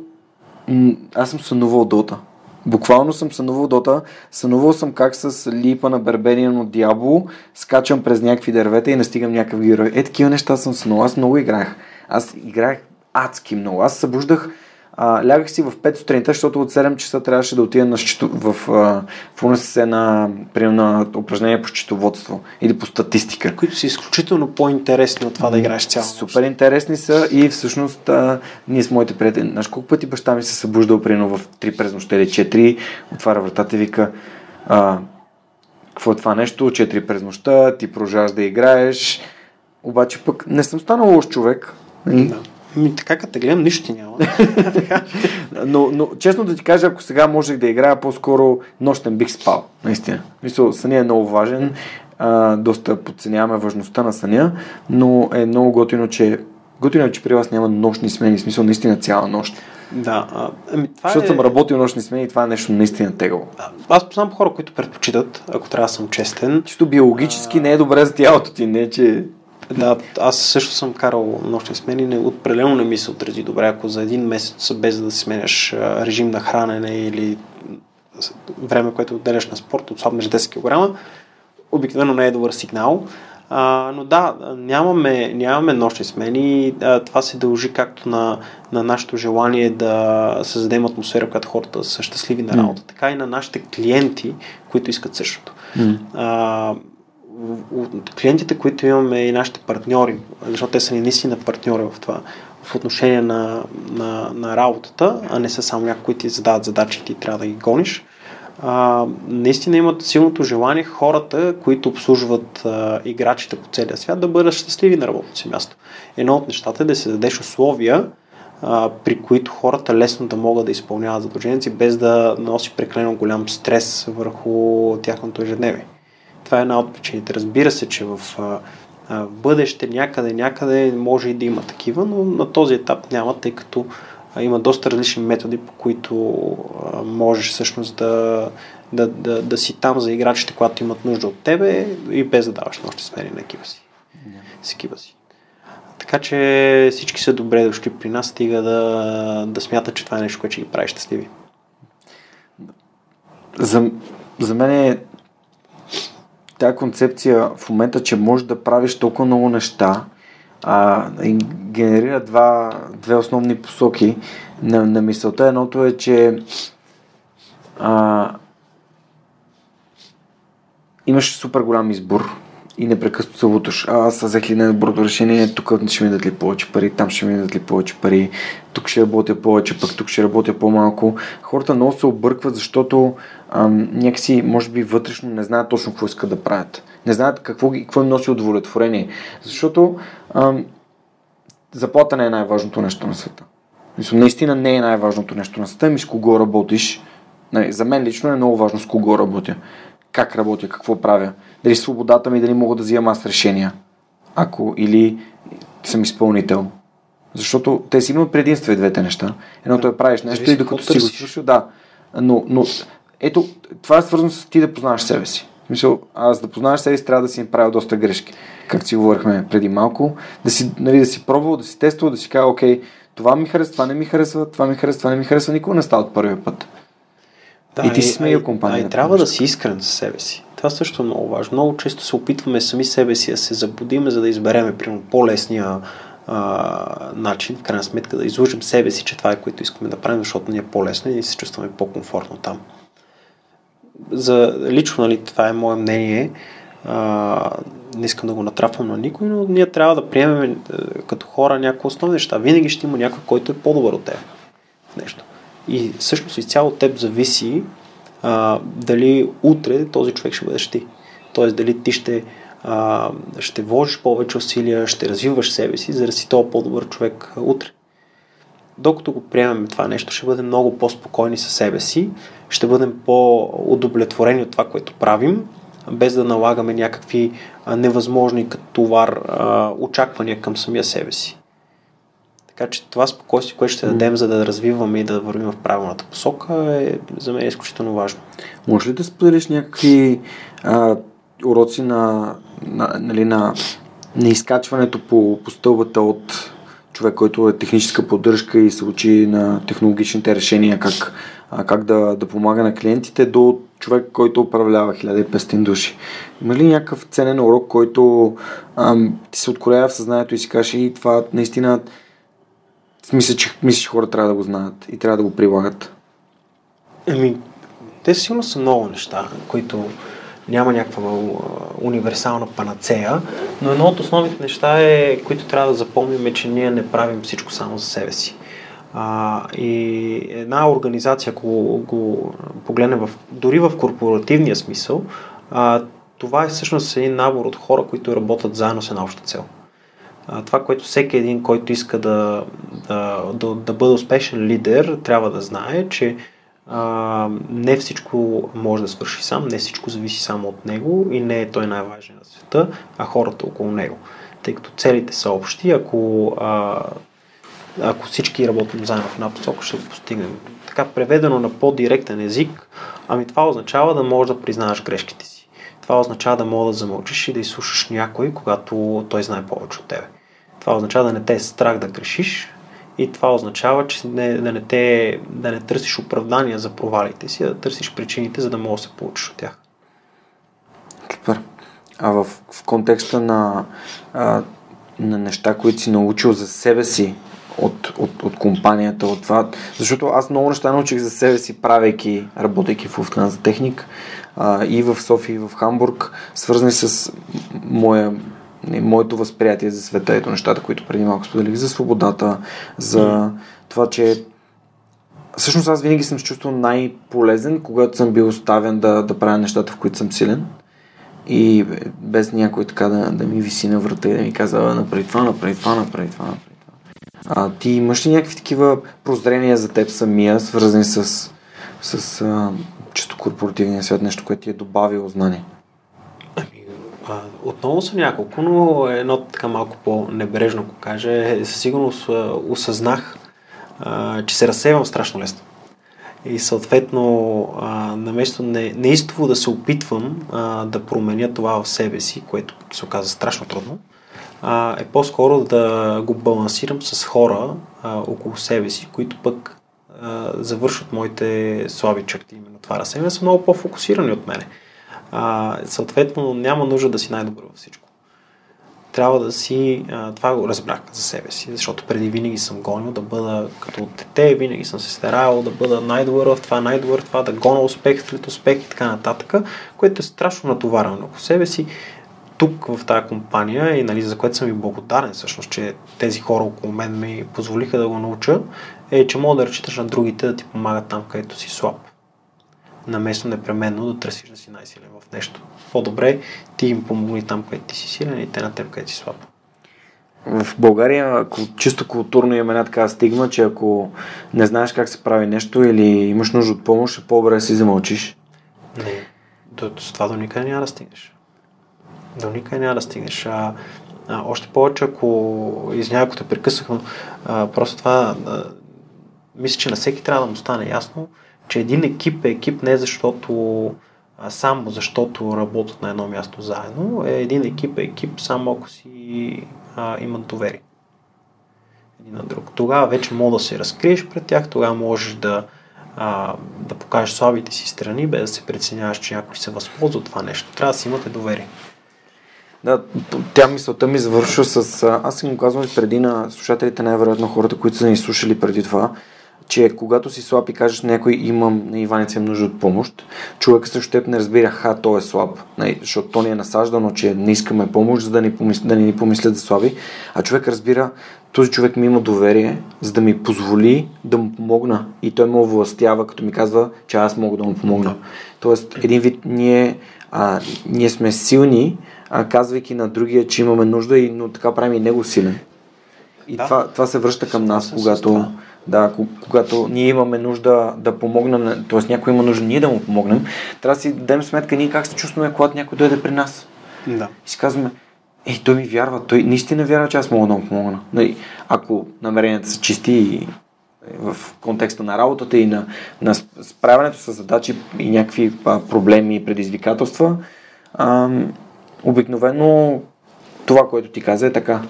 аз съм сънувал Дота. Буквално съм сънувал Дота, сънувал съм как с липа на Бербениан от Диабло скачам през някакви дървета и настигам някакъв герой. Е, такива неща съм сънувал. Аз много играх. Аз играх адски много. Аз събуждах а, лягах си в 5 сутринта, защото от 7 часа трябваше да отида на счето, в, в, в УНСС на, на упражнение по счетоводство или по статистика. Които са изключително по-интересни от това да играеш цяло. Супер интересни са и всъщност а, ние с моите приятели, знаеш колко пъти баща ми се събуждал примерно в 3 през нощта или 4, отваря вратата и вика а, какво е това нещо, 4 през нощта, ти продължаваш да играеш, обаче пък не съм станал лош човек. Да. Ми, така като те гледам, нищо ти няма. но, но, честно да ти кажа, ако сега можех да играя, по-скоро нощен бих спал. Наистина. Мисъл, съня е много важен. А, доста подценяваме важността на съня, но е много готино, че готино е, че при вас няма нощни смени. Смисъл, наистина цяла нощ. Да. А, ами, това Защото е... съм работил нощни смени и това е нещо наистина тегаво. Аз познавам хора, които предпочитат, ако трябва да съм честен. Чисто биологически а... не е добре за тялото ти, не че да, аз също съм карал нощни смени. Не, определено не ми се отрази добре, ако за един месец без да сменяш режим на хранене или време, което отделяш на спорт, отслабнеш 10 кг, обикновено не е добър сигнал. А, но да, нямаме, нямаме нощни смени. А, това се дължи както на, на нашето желание да създадем атмосфера, която хората са щастливи на работа, mm. така и на нашите клиенти, които искат същото. Mm. А, клиентите, които имаме и нашите партньори, защото те са ни наистина партньори в това, в отношение на, на, на работата, а не са само някои, които ти задават задачи и ти трябва да ги гониш. А, наистина имат силното желание хората, които обслужват а, играчите по целия свят, да бъдат щастливи на работното си място. Едно от нещата е да се дадеш условия, а, при които хората лесно да могат да изпълняват задълженията си, без да носи прекалено голям стрес върху тяхното ежедневие. Това е една от причините. Разбира се, че в в бъдеще някъде, някъде може и да има такива, но на този етап няма, тъй като има доста различни методи, по които можеш всъщност да, да, да, да си там за играчите, когато имат нужда от тебе и без да даваш нощи смери на екипа си. Yeah. С екипа си. Така че всички са добре дошли при нас, стига да, да смятат, че това е нещо, което ще ги прави щастливи. За, за мен е тази концепция в момента, че можеш да правиш толкова много неща, а, генерира два, две основни посоки на, на мисълта. Едното е, че а, имаш супер голям избор и непрекъснато се луташ. А, аз взех ли най-доброто решение, тук ще ми дадат ли повече пари, там ще ми дадат ли повече пари, тук ще работя повече, пък тук ще работя по-малко. Хората много се объркват, защото ам, някакси, може би, вътрешно не знаят точно какво искат да правят. Не знаят какво, какво им носи удовлетворение. Защото ам, заплата не е най-важното нещо на света. Мисля, наистина не е най-важното нещо на света, ми с кого работиш. Нали, за мен лично е много важно с кого работя. Как работя, какво правя. Дали свободата ми, дали мога да взимам аз решения. Ако или съм изпълнител. Защото те си имат предимства и двете неща. Едното е правиш нещо и докато си го свършил, да. Но, но ето, това е свързано с ти да познаваш себе си. В смисъл, аз да познаваш себе си, трябва да си правил доста грешки. Както си говорихме преди малко. Да си, нали, да си пробвал, да си тествал, да си кажа, окей, това ми харесва, това не ми харесва, това ми харесва, това не ми харесва. Никога не става от първия път. Да, и ти си сменил компания. Да, и трябва да си искрен със себе си. Това също е много важно. Много често се опитваме сами себе си да се забудиме, за да избереме примерно, по-лесния а, начин, в крайна сметка да изложим себе си, че това е което искаме да правим, защото ни е по-лесно и се чувстваме по-комфортно там за лично, нали, това е мое мнение, а, не искам да го натрапвам на никой, но ние трябва да приемем е, като хора някои основни неща. Винаги ще има някой, който е по-добър от теб. Нещо. И всъщност изцяло от теб зависи а, дали утре този човек ще бъдеш ти. Тоест дали ти ще, а, ще вложиш повече усилия, ще развиваш себе си, за да си този по-добър човек утре докато го приемем това нещо, ще бъдем много по-спокойни със себе си, ще бъдем по-удовлетворени от това, което правим, без да налагаме някакви невъзможни като товар очаквания към самия себе си. Така че това спокойствие, което ще дадем, за да развиваме и да вървим в правилната посока, е за мен е изключително важно. Може ли да споделиш някакви а, уроци на, на, нали, на, на изкачването по, по стълбата от човек, който е техническа поддръжка и се учи на технологичните решения, как, а, как да, да помага на клиентите, до човек, който управлява 1500 души. Има ли някакъв ценен урок, който ам, ти се откорява в съзнанието и си каже, и това наистина мисля, че, мисля, че хора трябва да го знаят и трябва да го прилагат? Еми, те сигурно са много неща, които няма някаква универсална панацея, но едно от основните неща е, които трябва да запомним е, че ние не правим всичко само за себе си. А, и една организация, ако го погледнем в, дори в корпоративния смисъл, а, това е всъщност един набор от хора, които работят заедно с една обща цел. Това, което всеки един, който иска да, да, да, да бъде успешен лидер, трябва да знае, че а, не всичко може да свърши сам, не всичко зависи само от него и не е той най-важен на света, а хората около него. Тъй като целите са общи, ако, а, ако всички работим заедно в една посока, ще го постигнем. Така преведено на по-директен език, ами това означава да можеш да признаваш грешките си. Това означава да можеш да замълчиш и да изслушаш някой, когато той знае повече от тебе. Това означава да не те е страх да грешиш, и това означава, че не, да, не те, да не търсиш оправдания за провалите си, а да търсиш причините, за да можеш да се получиш от тях. Супер. А в, в контекста на, а, на неща, които си научил за себе си от, от, от компанията, от това, защото аз много неща научих за себе си, правейки, работейки в Lufthansa Техник а, и в София, и в Хамбург, свързани с моя моето възприятие за света, ето нещата, които преди малко споделих, за свободата, за това, че всъщност аз винаги съм се чувствал най-полезен, когато съм бил оставен да, да правя нещата, в които съм силен и без някой така да, да ми виси на врата и да ми казва направи това, направи това, направи това, направи това. А, ти имаш ли някакви такива прозрения за теб самия, свързани с, с а, чисто корпоративния свят, нещо, което ти е добавило знание? А, отново са няколко, но едно така малко по-небрежно, ако кажа, е, със сигурност осъзнах, а, че се разсевам страшно лесно. И съответно, а, наместо не, неистово да се опитвам а, да променя това в себе си, което се оказа страшно трудно, а, е по-скоро да го балансирам с хора а, около себе си, които пък завършват моите слаби черти. Именно това разсеване са много по-фокусирани от мене а, съответно няма нужда да си най-добър във всичко. Трябва да си, а, това го разбрах за себе си, защото преди винаги съм гонил да бъда като дете, винаги съм се старал да бъда най-добър в това, най-добър в това, да гоня успех след успех и така нататък, което е страшно натоварено върху себе си. Тук в тази компания и нали, за което съм и благодарен всъщност, че тези хора около мен ми позволиха да го науча, е, че мога да разчиташ на другите да ти помагат там, където си слаб наместно непременно да търсиш да си най-силен в нещо. По-добре ти им помогни там, където ти си силен и те на теб, където си слаб. В България чисто културно има една такава стигма, че ако не знаеш как се прави нещо или имаш нужда от помощ, е по-добре да си замълчиш. Не, до, с това до никъде няма да стигнеш. До никъде няма да стигнеш. А, а, още повече, ако извинявай, ако те прекъсах, но а, просто това а, мисля, че на всеки трябва да му стане ясно, че един екип е екип не защото а, само защото работят на едно място заедно, е един екип е екип само ако си а, имат доверие един на друг. Тогава вече мога да се разкриеш пред тях, тогава можеш да, а, да покажеш слабите си страни, без да се преценяваш, че някой се възползва от това нещо. Трябва да си имате доверие. Да, тя мисълта ми завършва с... Аз съм го казвам преди на слушателите, най-вероятно хората, които са ни слушали преди това, че когато си слаб и кажеш някой имам на Иваница им нужда от помощ, човек също теб не разбира, ха, той е слаб, нали, защото то ни е насаждано, че не искаме помощ, за да ни, помис... да ни помислят за слаби, а човек разбира, този човек ми има доверие, за да ми позволи да му помогна и той му властява, като ми казва, че аз мога да му помогна. Тоест, един вид ние, а, ние сме силни, а, казвайки на другия, че имаме нужда, и, но така правим и него силен. И да. това, това се връща към нас, когато да, когато ние имаме нужда да помогнем, т.е. някой има нужда ние да му помогнем, трябва да си дадем сметка ние как се чувстваме, когато някой дойде при нас. Да. И си казваме, Ей, той ми вярва, той наистина вярва, че аз мога да му помогна. Нали, ако намеренията са чисти и в контекста на работата и на, на справянето с задачи и някакви проблеми и предизвикателства, а, обикновено това, което ти каза е така.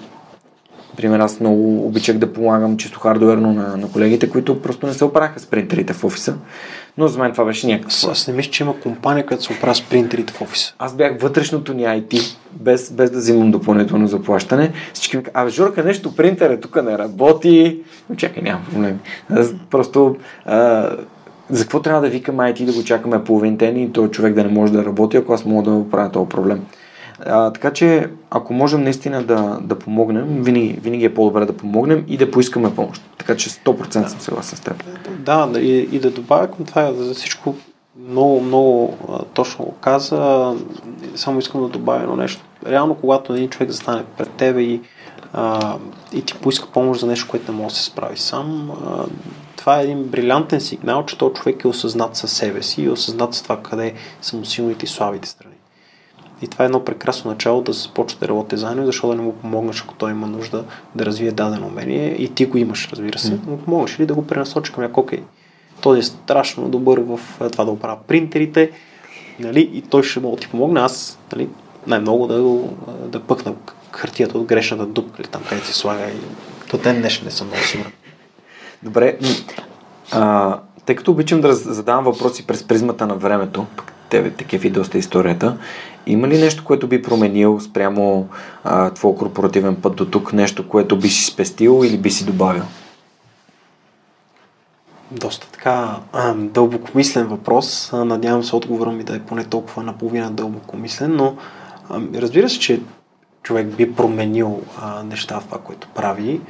Например, аз много обичах да помагам чисто хардуерно на, на колегите, които просто не се оправяха с принтерите в офиса. Но за мен това беше някакво. Аз не мисля, че има компания, която се оправя с принтерите в офиса. Аз бях вътрешното ни IT, без, без да взимам допълнително заплащане. Всички ми казват, абе, Жорка, нещо принтерът тук не работи. Но чакай, няма проблем. Аз просто а, за какво трябва да викам IT да го чакаме половин ден и този човек да не може да работи, ако аз мога да оправя този проблем. А, така че, ако можем наистина да, да помогнем, винаги, винаги е по-добре да помогнем и да поискаме помощ. Така че 100% да. съм съгласен с теб. Да, и, и да добавя към това, за всичко много, много точно го каза. Само искам да добавя едно нещо. Реално, когато един човек застане пред тебе и, и ти поиска помощ за нещо, което не може да се справи сам, а, това е един брилянтен сигнал, че този човек е осъзнат със себе си и е осъзнат с това къде са му силните и слабите страни. И това е едно прекрасно начало да започне да работи заедно, защото да не му помогнеш, ако той има нужда да развие дадено умение. И ти го имаш, разбира се. Но помогнеш ли да го пренасочиш към някой, окей, той е страшно добър в това да оправя принтерите, нали, и той ще мога да ти помогне. Аз нали, най-много да, да пъкна хартията от грешната дупка или там където се слага. И до ден днешен не съм много сигурен. Добре. А, тъй като обичам да задавам въпроси през призмата на времето, тебе такива и доста историята, има ли нещо, което би променил спрямо а, твой корпоративен път до тук? Нещо, което би си спестил или би си добавил? Доста така дълбокомислен въпрос. Надявам се отговора ми да е поне толкова наполовина дълбокомислен, но разбира се, че човек би променил а, неща в това, което прави.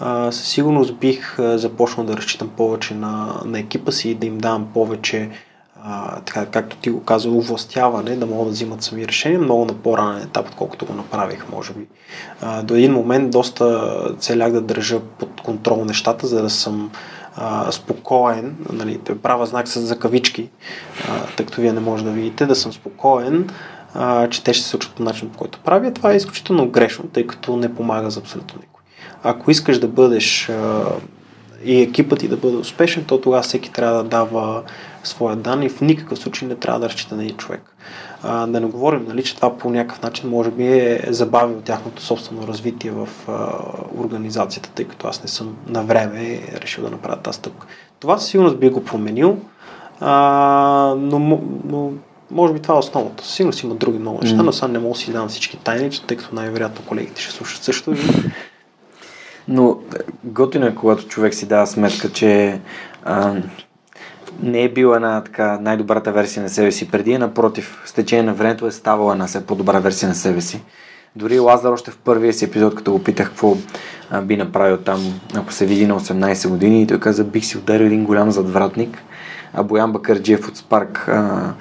А, със сигурност бих започнал да разчитам повече на, на екипа си и да им давам повече а, така, както ти го каза, увластяване, да могат да взимат сами решения, много на по-ранен етап, отколкото го направих, може би. А, до един момент доста целях да държа под контрол нещата, за да съм а, спокоен, нали, правя знак с за кавички, а, тъй като вие не може да видите, да съм спокоен, а, че те ще се случат по начин, по който правя. Това е изключително грешно, тъй като не помага за абсолютно никой. Ако искаш да бъдеш а, и екипът ти да бъде успешен, то тогава всеки трябва да дава своя дан и в никакъв случай не трябва да разчита на един човек. А, да не говорим, нали, че това по някакъв начин може би е забавил тяхното собствено развитие в а, организацията, тъй като аз не съм на време решил да направя тази стъпка. Това със сигурност би го променил, а, но, но може би това е основното. Сигурно си има други много неща, mm. но сега не мога да си дам всички тайни, тъй като най-вероятно колегите ще слушат също. Но готино е, когато човек си дава сметка, че а, не е била една така най-добрата версия на себе си преди, напротив, с течение на времето е ставала една все по-добра версия на себе си. Дори Лазар още в първия си епизод, като го питах какво би направил там, ако се види на 18 години, и той каза, бих си ударил един голям задвратник. А Боян Бакърджиев от Spark, а,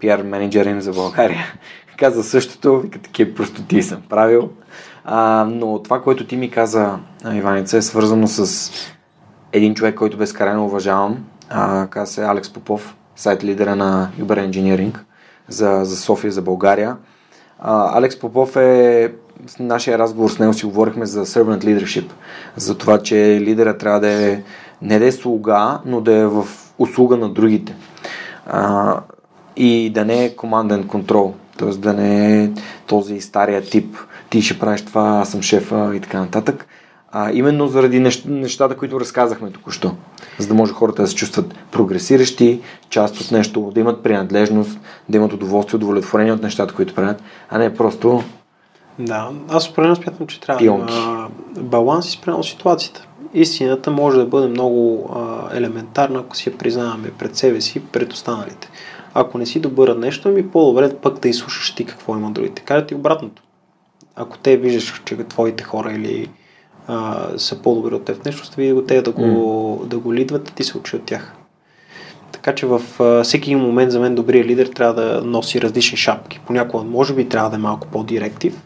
пиар менеджер им за България, каза същото, вика такива простоти съм правил. А, но това, което ти ми каза, Иваница, е свързано с един човек, който безкрайно уважавам, каза се Алекс Попов, сайт лидера на Uber Engineering за, за София, за България. А, Алекс Попов е в нашия разговор с него си говорихме за servant leadership, за това, че лидера трябва да е не да е слуга, но да е в услуга на другите. А, и да не е команден контрол, т.е. да не е този стария тип, ти ще правиш това, аз съм шефа и така нататък. А, именно заради нещата, които разказахме току-що. За да може хората да се чувстват прогресиращи, част от нещо, да имат принадлежност, да имат удоволствие, удовлетворение от нещата, които правят, а не просто. Да, аз определено смятам, че трябва пионки. да баланс и спрямо ситуацията. Истината може да бъде много а, елементарна, ако си я признаваме пред себе си, пред останалите. Ако не си добър нещо, ми по-добре пък да изслушаш ти какво има другите. Кажа ти обратното. Ако те виждаш, че твоите хора или а, са по-добри от теб в нещо, ще види го те да го, mm. да го лидват, ти се учи от тях. Така че в а, всеки един момент за мен добрият лидер трябва да носи различни шапки. Понякога може би трябва да е малко по-директив,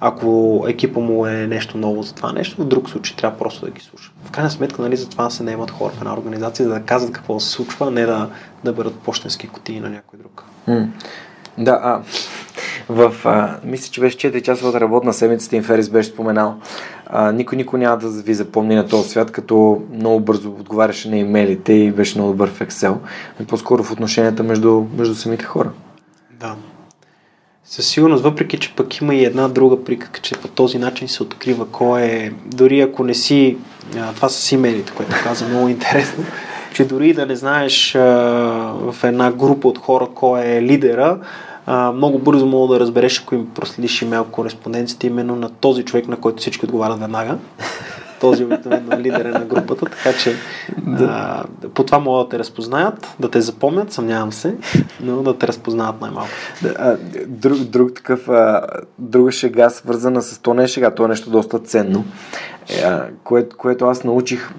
ако екипа му е нещо ново за това нещо, в друг случай трябва просто да ги слуша. В крайна сметка, нали, за това се наемат хора в една организация, за да казват какво се случва, а не да, да бъдат почтенски кутии на някой друг. Mm. Да, а, в, а, мисля, че беше 4 часовата работна седмица, Тим Ферис беше споменал. А, никой, никой няма да ви запомни на този свят, като много бързо отговаряше на имейлите и беше много добър в Excel. Но по-скоро в отношенията между, между самите хора. Да. Със сигурност, въпреки че пък има и една друга приказка, че по този начин се открива кой е, дори ако не си, а, това с имейлите, което каза много интересно, че дори да не знаеш а, в една група от хора кой е лидера, а, много бързо мога да разбереш, ако им проследиш имейл кореспонденцията именно на този човек, на който всички отговарят веднага. Този обикновено лидер на групата, така че да. а, по това могат да те разпознаят, да те запомнят, съмнявам се, но да те разпознават най-малко. Да, а, друг, друг такъв, а, друга шега, свързана с то не е шега, то е нещо доста ценно, е, а, което, което аз научих,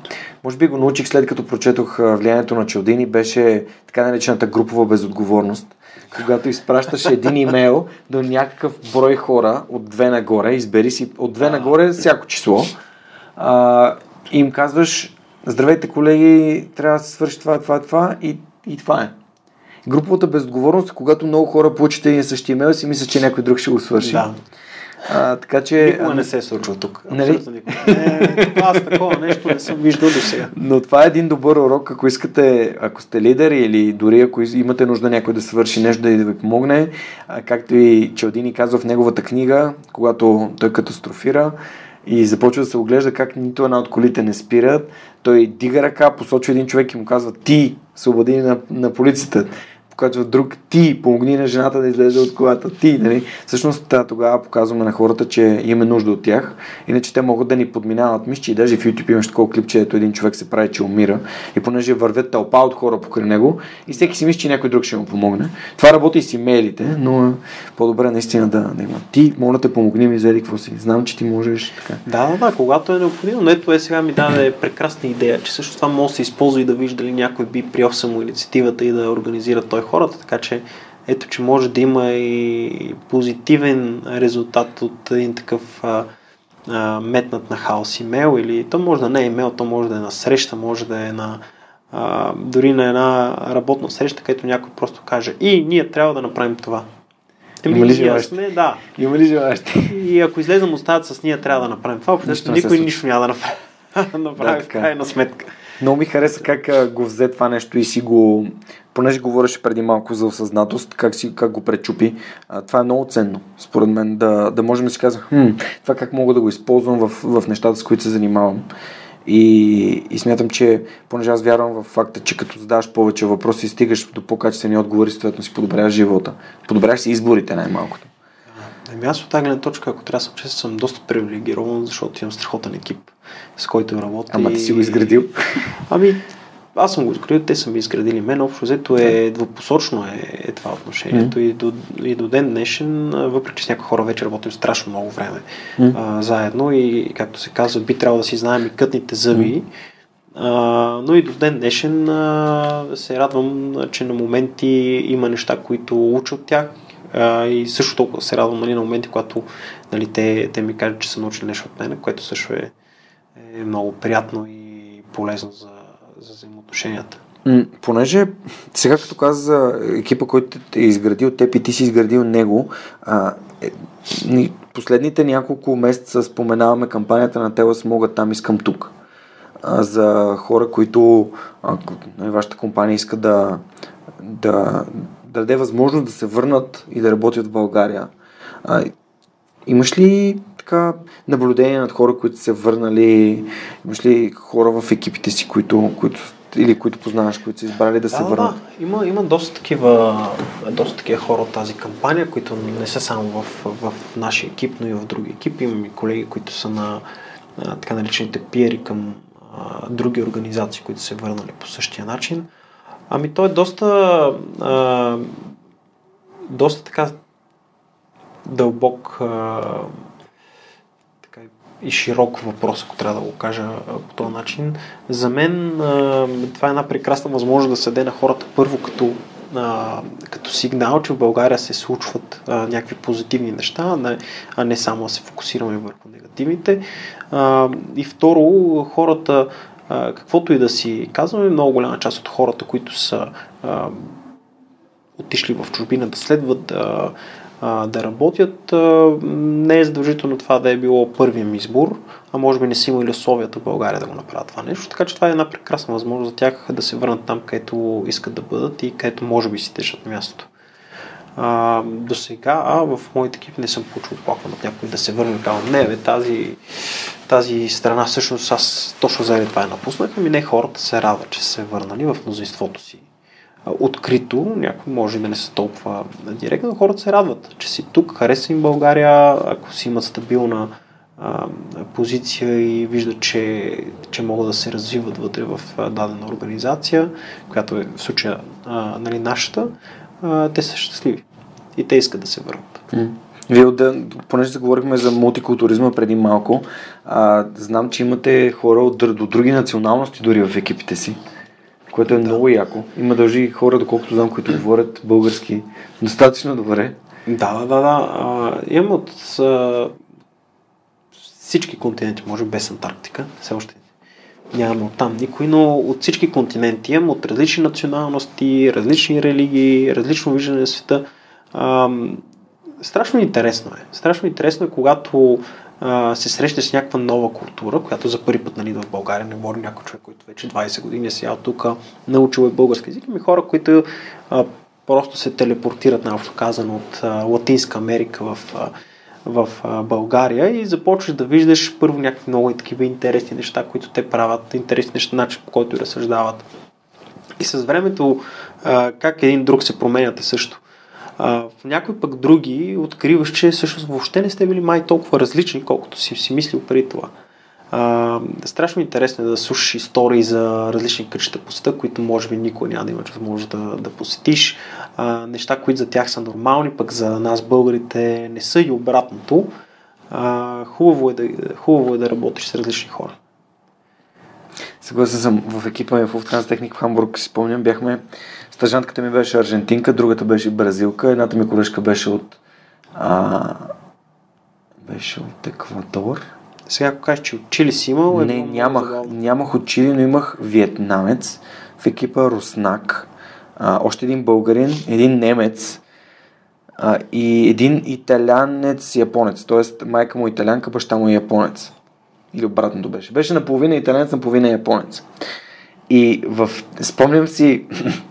може би го научих след като прочетох влиянието на Челдини, беше така наречената групова безотговорност когато изпращаш един имейл до някакъв брой хора от две нагоре, избери си от две нагоре всяко число, а, им казваш, здравейте колеги, трябва да се свърши това, това, това и, и това е. Груповата безотговорност е когато много хора получат един същия имейл си мислят, че някой друг ще го свърши. Да. А, така че... Никога не се е случва тук. Нали? Не, аз такова нещо не съм виждал до сега. Но това е един добър урок, ако искате, ако сте лидер или дори ако имате нужда някой да свърши нещо да ви помогне, както и Челдини казва в неговата книга, когато той катастрофира, и започва да се оглежда как нито една от колите не спират. Той дига ръка, посочва един човек и му казва ти, се обади на, на полицията показва друг ти, помогни на жената да излезе от колата, ти, нали? Всъщност тогава показваме на хората, че имаме нужда от тях, иначе те могат да ни подминават. Мисля, че и даже в YouTube имаш такова клип, че ето един човек се прави, че умира и понеже вървят тълпа от хора покрай него и всеки си мисли, че някой друг ще му помогне. Това работи и с имейлите, но е по-добре наистина да, да има. Ти, моля те, помогни ми, взели какво си. Знам, че ти можеш. Така. Да, да, да, когато е необходимо. Но ето е сега ми даде прекрасна идея, че също това може да се използва и да вижда дали някой би приел само инициативата и да организира той хората, така че ето, че може да има и позитивен резултат от един такъв а, а, метнат на хаос имейл или то може да не е имейл, то може да е на среща, може да е на а, дори на една работна среща, където някой просто каже и ние трябва да направим това. Еми, Има ли желащи? Сме, да. Има ли желащи? И ако излезем остават с ние, трябва да направим това. Общо никой нищо няма да направи. направи да, в крайна сметка. Много ми хареса как го взе това нещо и си го, понеже говореше преди малко за осъзнатост, как, си, как го пречупи. Това е много ценно, според мен, да, да можем да си казвам, хм, това как мога да го използвам в, в нещата, с които се занимавам. И, и смятам, че понеже аз вярвам в факта, че като задаваш повече въпроси стигаш до по-качествени отговори, съответно си подобряваш живота. Подобряваш си изборите най-малкото. Ами аз от тази гледна точка, ако трябва да съм честен, съм доста привилегирован, защото имам страхотен екип, с който работя. Ама ти си го изградил? Ами, аз съм го изградил, те са ми изградили мен. Общо взето е двупосочно е, е това отношението mm. и, до, и до ден днешен, въпреки че с някои хора вече работим страшно много време mm. а, заедно и както се казва, би трябвало да си знаем и кътните зъби. Mm. А, но и до ден днешен а, се радвам, че на моменти има неща, които уча от тях а, и също толкова се радвам нали, на моменти, когато нали, те, те ми кажат, че са научили нещо от мен, което също е, е много приятно и полезно за, за взаимоотношенията. Понеже сега като каза за екипа, който е изградил теб и ти си изградил него, а, е, последните няколко месеца споменаваме кампанията на Телас Могат там искам тук. А, за хора, които а, нали, вашата компания иска да, да, да даде възможност да се върнат и да работят в България. А, имаш ли така наблюдение над хора, които се върнали? Имаш ли хора в екипите си, които, които или които познаваш, които са избрали да, да се върнат? Да, има, има доста, такива, доста такива хора от тази кампания, които не са само в, в нашия екип, но и в други екипи. Имам и колеги, които са на така наречените пиери към а, други организации, които се върнали по същия начин. Ами той е доста, а, доста така дълбок а, така и широк въпрос, ако трябва да го кажа по този начин. За мен а, това е една прекрасна възможност да се даде на хората първо като, а, като сигнал, че в България се случват а, някакви позитивни неща, не, а не само да се фокусираме върху негативните. А, и второ, хората каквото и да си казваме, много голяма част от хората, които са а, отишли в чужбина да следват, а, а, да работят. А, не е задължително това да е било първият избор, а може би не са имали условията в България да го направят това нещо. Така че това е една прекрасна възможност за тях да се върнат там, където искат да бъдат и където може би си тежат мястото. А, до сега а, в моите екипи не съм получил оплакване от някой да се върне и казвам, не, бе, тази, тази страна всъщност аз точно заради това я напуснах. Ами не, хората се радват, че са се върнали в мнозинството си открито, някой може да не са толкова директно, но хората се радват, че си тук, хареса им България, ако си имат стабилна позиция и виждат, че, че могат да се развиват вътре в дадена организация, която е в случая а, нали, нашата, а, те са щастливи и те искат да се върнат. Вие, да, понеже заговорихме за мултикултуризма преди малко, а, знам, че имате хора от, от други националности дори в екипите си което е да. много яко. Има дължи хора, доколкото знам, които говорят български достатъчно добре. Да, да, да. А, имам от а, всички континенти, може без Антарктика, все още нямаме от там никой, но от всички континенти имам от различни националности, различни религии, различно виждане на света. А, страшно интересно е. Страшно интересно е, когато а, се срещаш с някаква нова култура, която за първи път нали, в България не говори някой човек, който вече 20 години е сял тук, научил е български език, ами хора, които а, просто се телепортират, наобщо казано, от а, Латинска Америка в, а, в а, България и започваш да виждаш първо някакви много и такива интересни неща, които те правят, интересни неща, начин по който разсъждават. И с времето а, как един друг се променяте също. А, в някои пък други откриваш, че всъщност въобще не сте били май толкова различни, колкото си си мислил преди това. А, страшно интересно е да слушаш истории за различни къща по света, които може би никой няма да имаш възможност да, да посетиш. А, неща, които за тях са нормални, пък за нас българите не са и обратното. А, хубаво, е да, хубаво е да работиш с различни хора. Съгласен съм. В екипа ми в Lufthansa Техник в Хамбург, си спомням, бяхме Стъжантката ми беше аржентинка, другата беше бразилка, едната ми колежка беше от а, беше от Еквадор. Сега, ако кажеш, че от Чили си имал... Е Не, нямах, нямах от Чили, но имах виетнамец в екипа Руснак, а, още един българин, един немец а, и един италянец японец. Тоест, майка му италянка, баща му е японец. Или обратното беше. Беше наполовина италянец, наполовина японец. И в... спомням си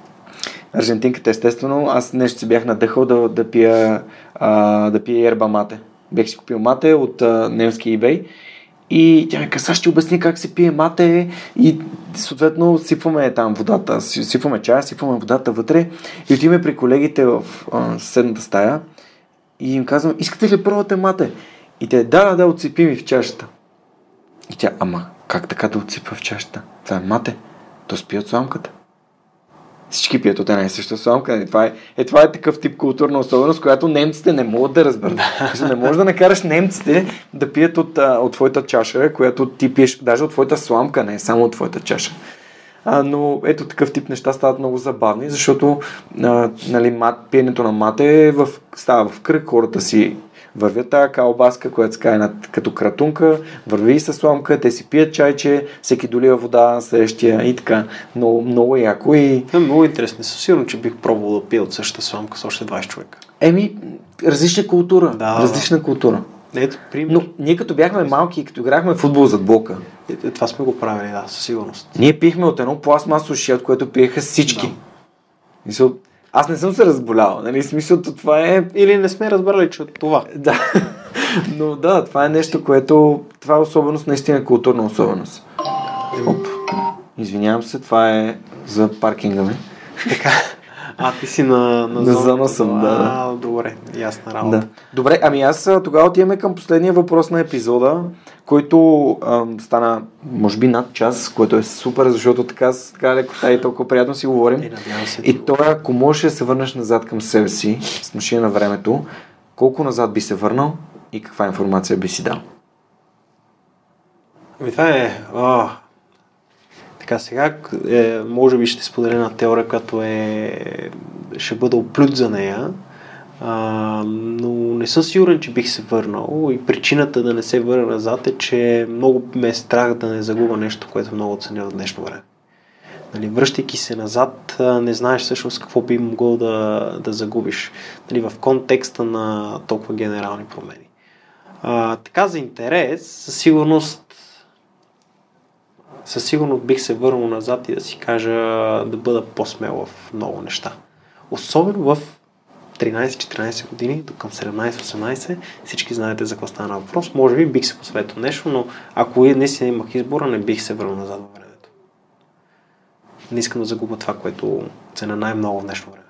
Аржентинката, естествено, аз нещо си бях надъхал да, да пия, а, да пия ерба мате. Бях си купил мате от немски eBay и тя ми каза, ще обясни как се пие мате и съответно сипваме там водата, сипваме чая, сипваме водата вътре и отиваме при колегите в а, съседната стая и им казвам, искате ли пробвате мате? И те, да, да, отсипи ми в чашата. И тя, ама, как така да отсипва в чашата? Това е мате. То спи от сламката всички пият от една и съща сламка. Нали? Това е, е, това е такъв тип културна особеност, която немците не могат да разберат. не можеш да накараш немците да пият от, от твоята чаша, която ти пиеш, даже от твоята сламка, не само от твоята чаша. А, но ето такъв тип неща стават много забавни, защото а, нали, мат, пиенето на мате е в, става в кръг, хората си вървят тази калбаска, която кае като кратунка, върви и с сламка, те си пият чайче, всеки долива вода на следващия и така. Много, много яко и... е много интересно. Със сигурно, че бих пробвал да пия от същата сламка с още 20 човека. Еми, различна култура. Да, различна да. култура. Ето, пример. Но ние като бяхме малки и като играхме футбол зад блока. Е, е, това сме го правили, да, със сигурност. Ние пихме от едно пластмасово шия, от което пиеха всички. Да. Аз не съм се разболял, нали? Смисълто това е... Или не сме разбрали, че от това. Да. Но да, това е нещо, което... Това е особеност, наистина културна особеност. Оп. Извинявам се, това е за паркинга ми. Така. А, ти си на, на, на зона съм, да. А, добре, ясна работа. Да. Добре, ами аз тогава отиваме към последния въпрос на епизода, който ам, стана, може би, над час, което е супер, защото така, така леко и толкова приятно си говорим. И, се, и това, ако можеш да се върнеш назад към себе си, с машина на времето, колко назад би се върнал и каква информация би си дал? Ами това е... О, така сега, е, може би ще споделя една теория, която е, ще бъда оплют за нея, а, но не съм сигурен, че бих се върнал и причината да не се върна назад е, че много ме е страх да не загуба нещо, което много оценя в днешно време. Нали, връщайки се назад, не знаеш всъщност какво би могъл да, да загубиш нали, в контекста на толкова генерални промени. А, така за интерес, със сигурност със сигурност бих се върнал назад и да си кажа да бъда по-смел в много неща. Особено в 13-14 години, до към 17-18, всички знаете за какво стана въпрос. Може би бих се посветил нещо, но ако не си имах избора, не бих се върнал назад във времето. Не искам да загубя това, което цена най-много в днешно време.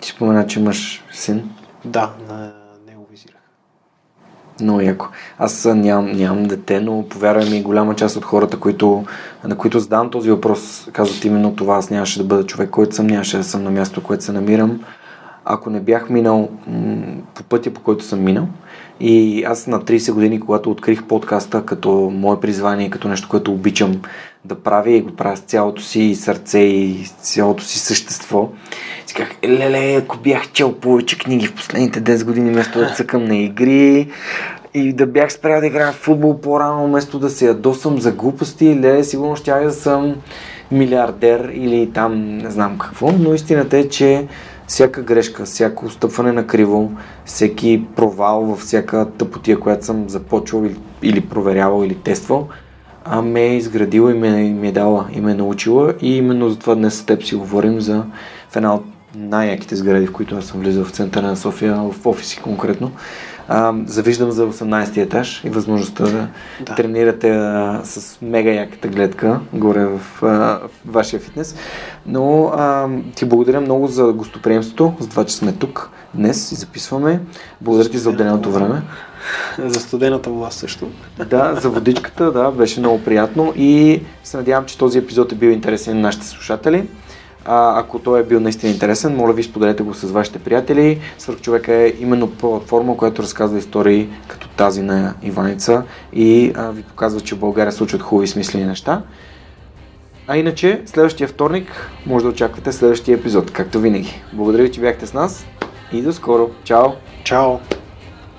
Ти спомена, че имаш син? Да, на. Много яко. Аз нямам, нямам дете, но повярвай ми, голяма част от хората, които, на които задавам този въпрос, казват именно това. Аз нямаше да бъда човек, който съм, нямаше да съм на място, което се намирам. Ако не бях минал м- по пътя, по който съм минал, и аз на 30 години, когато открих подкаста като мое призвание, като нещо, което обичам да правя и го правя с цялото си сърце и цялото си същество, си казах, леле, ако бях чел повече книги в последните 10 години, вместо да цъкам на игри, и да бях спрял да играя в футбол по-рано, вместо да се ядосам за глупости, леле, сигурно ще да съм милиардер или там не знам какво, но истината е, че всяка грешка, всяко стъпване на криво, всеки провал във всяка тъпотия, която съм започвал или, или проверявал или тествал, а ме е изградила и ме, ме е дала и ме е научила и именно затова днес с теб си говорим за в една от най-яките сгради, в които аз съм влизал в центъра на София, в офиси конкретно. А, завиждам за 18 етаж и възможността да, да. тренирате а, с мега яката гледка горе в, а, в вашия фитнес. Но а, ти благодаря много за гостоприемството, за това, че сме тук днес и записваме. Благодаря ти за отделеното време. За студената власт също. Да, за водичката, да, беше много приятно и се надявам, че този епизод е бил интересен на нашите слушатели. А, ако той е бил наистина интересен, моля ви споделете го с вашите приятели. Свърхчовека е именно платформа, която разказва истории като тази на Иваница и а, ви показва, че в България случват хубави смислени неща. А иначе, следващия вторник може да очаквате следващия епизод, както винаги. Благодаря ви, че бяхте с нас и до скоро. Чао! Чао!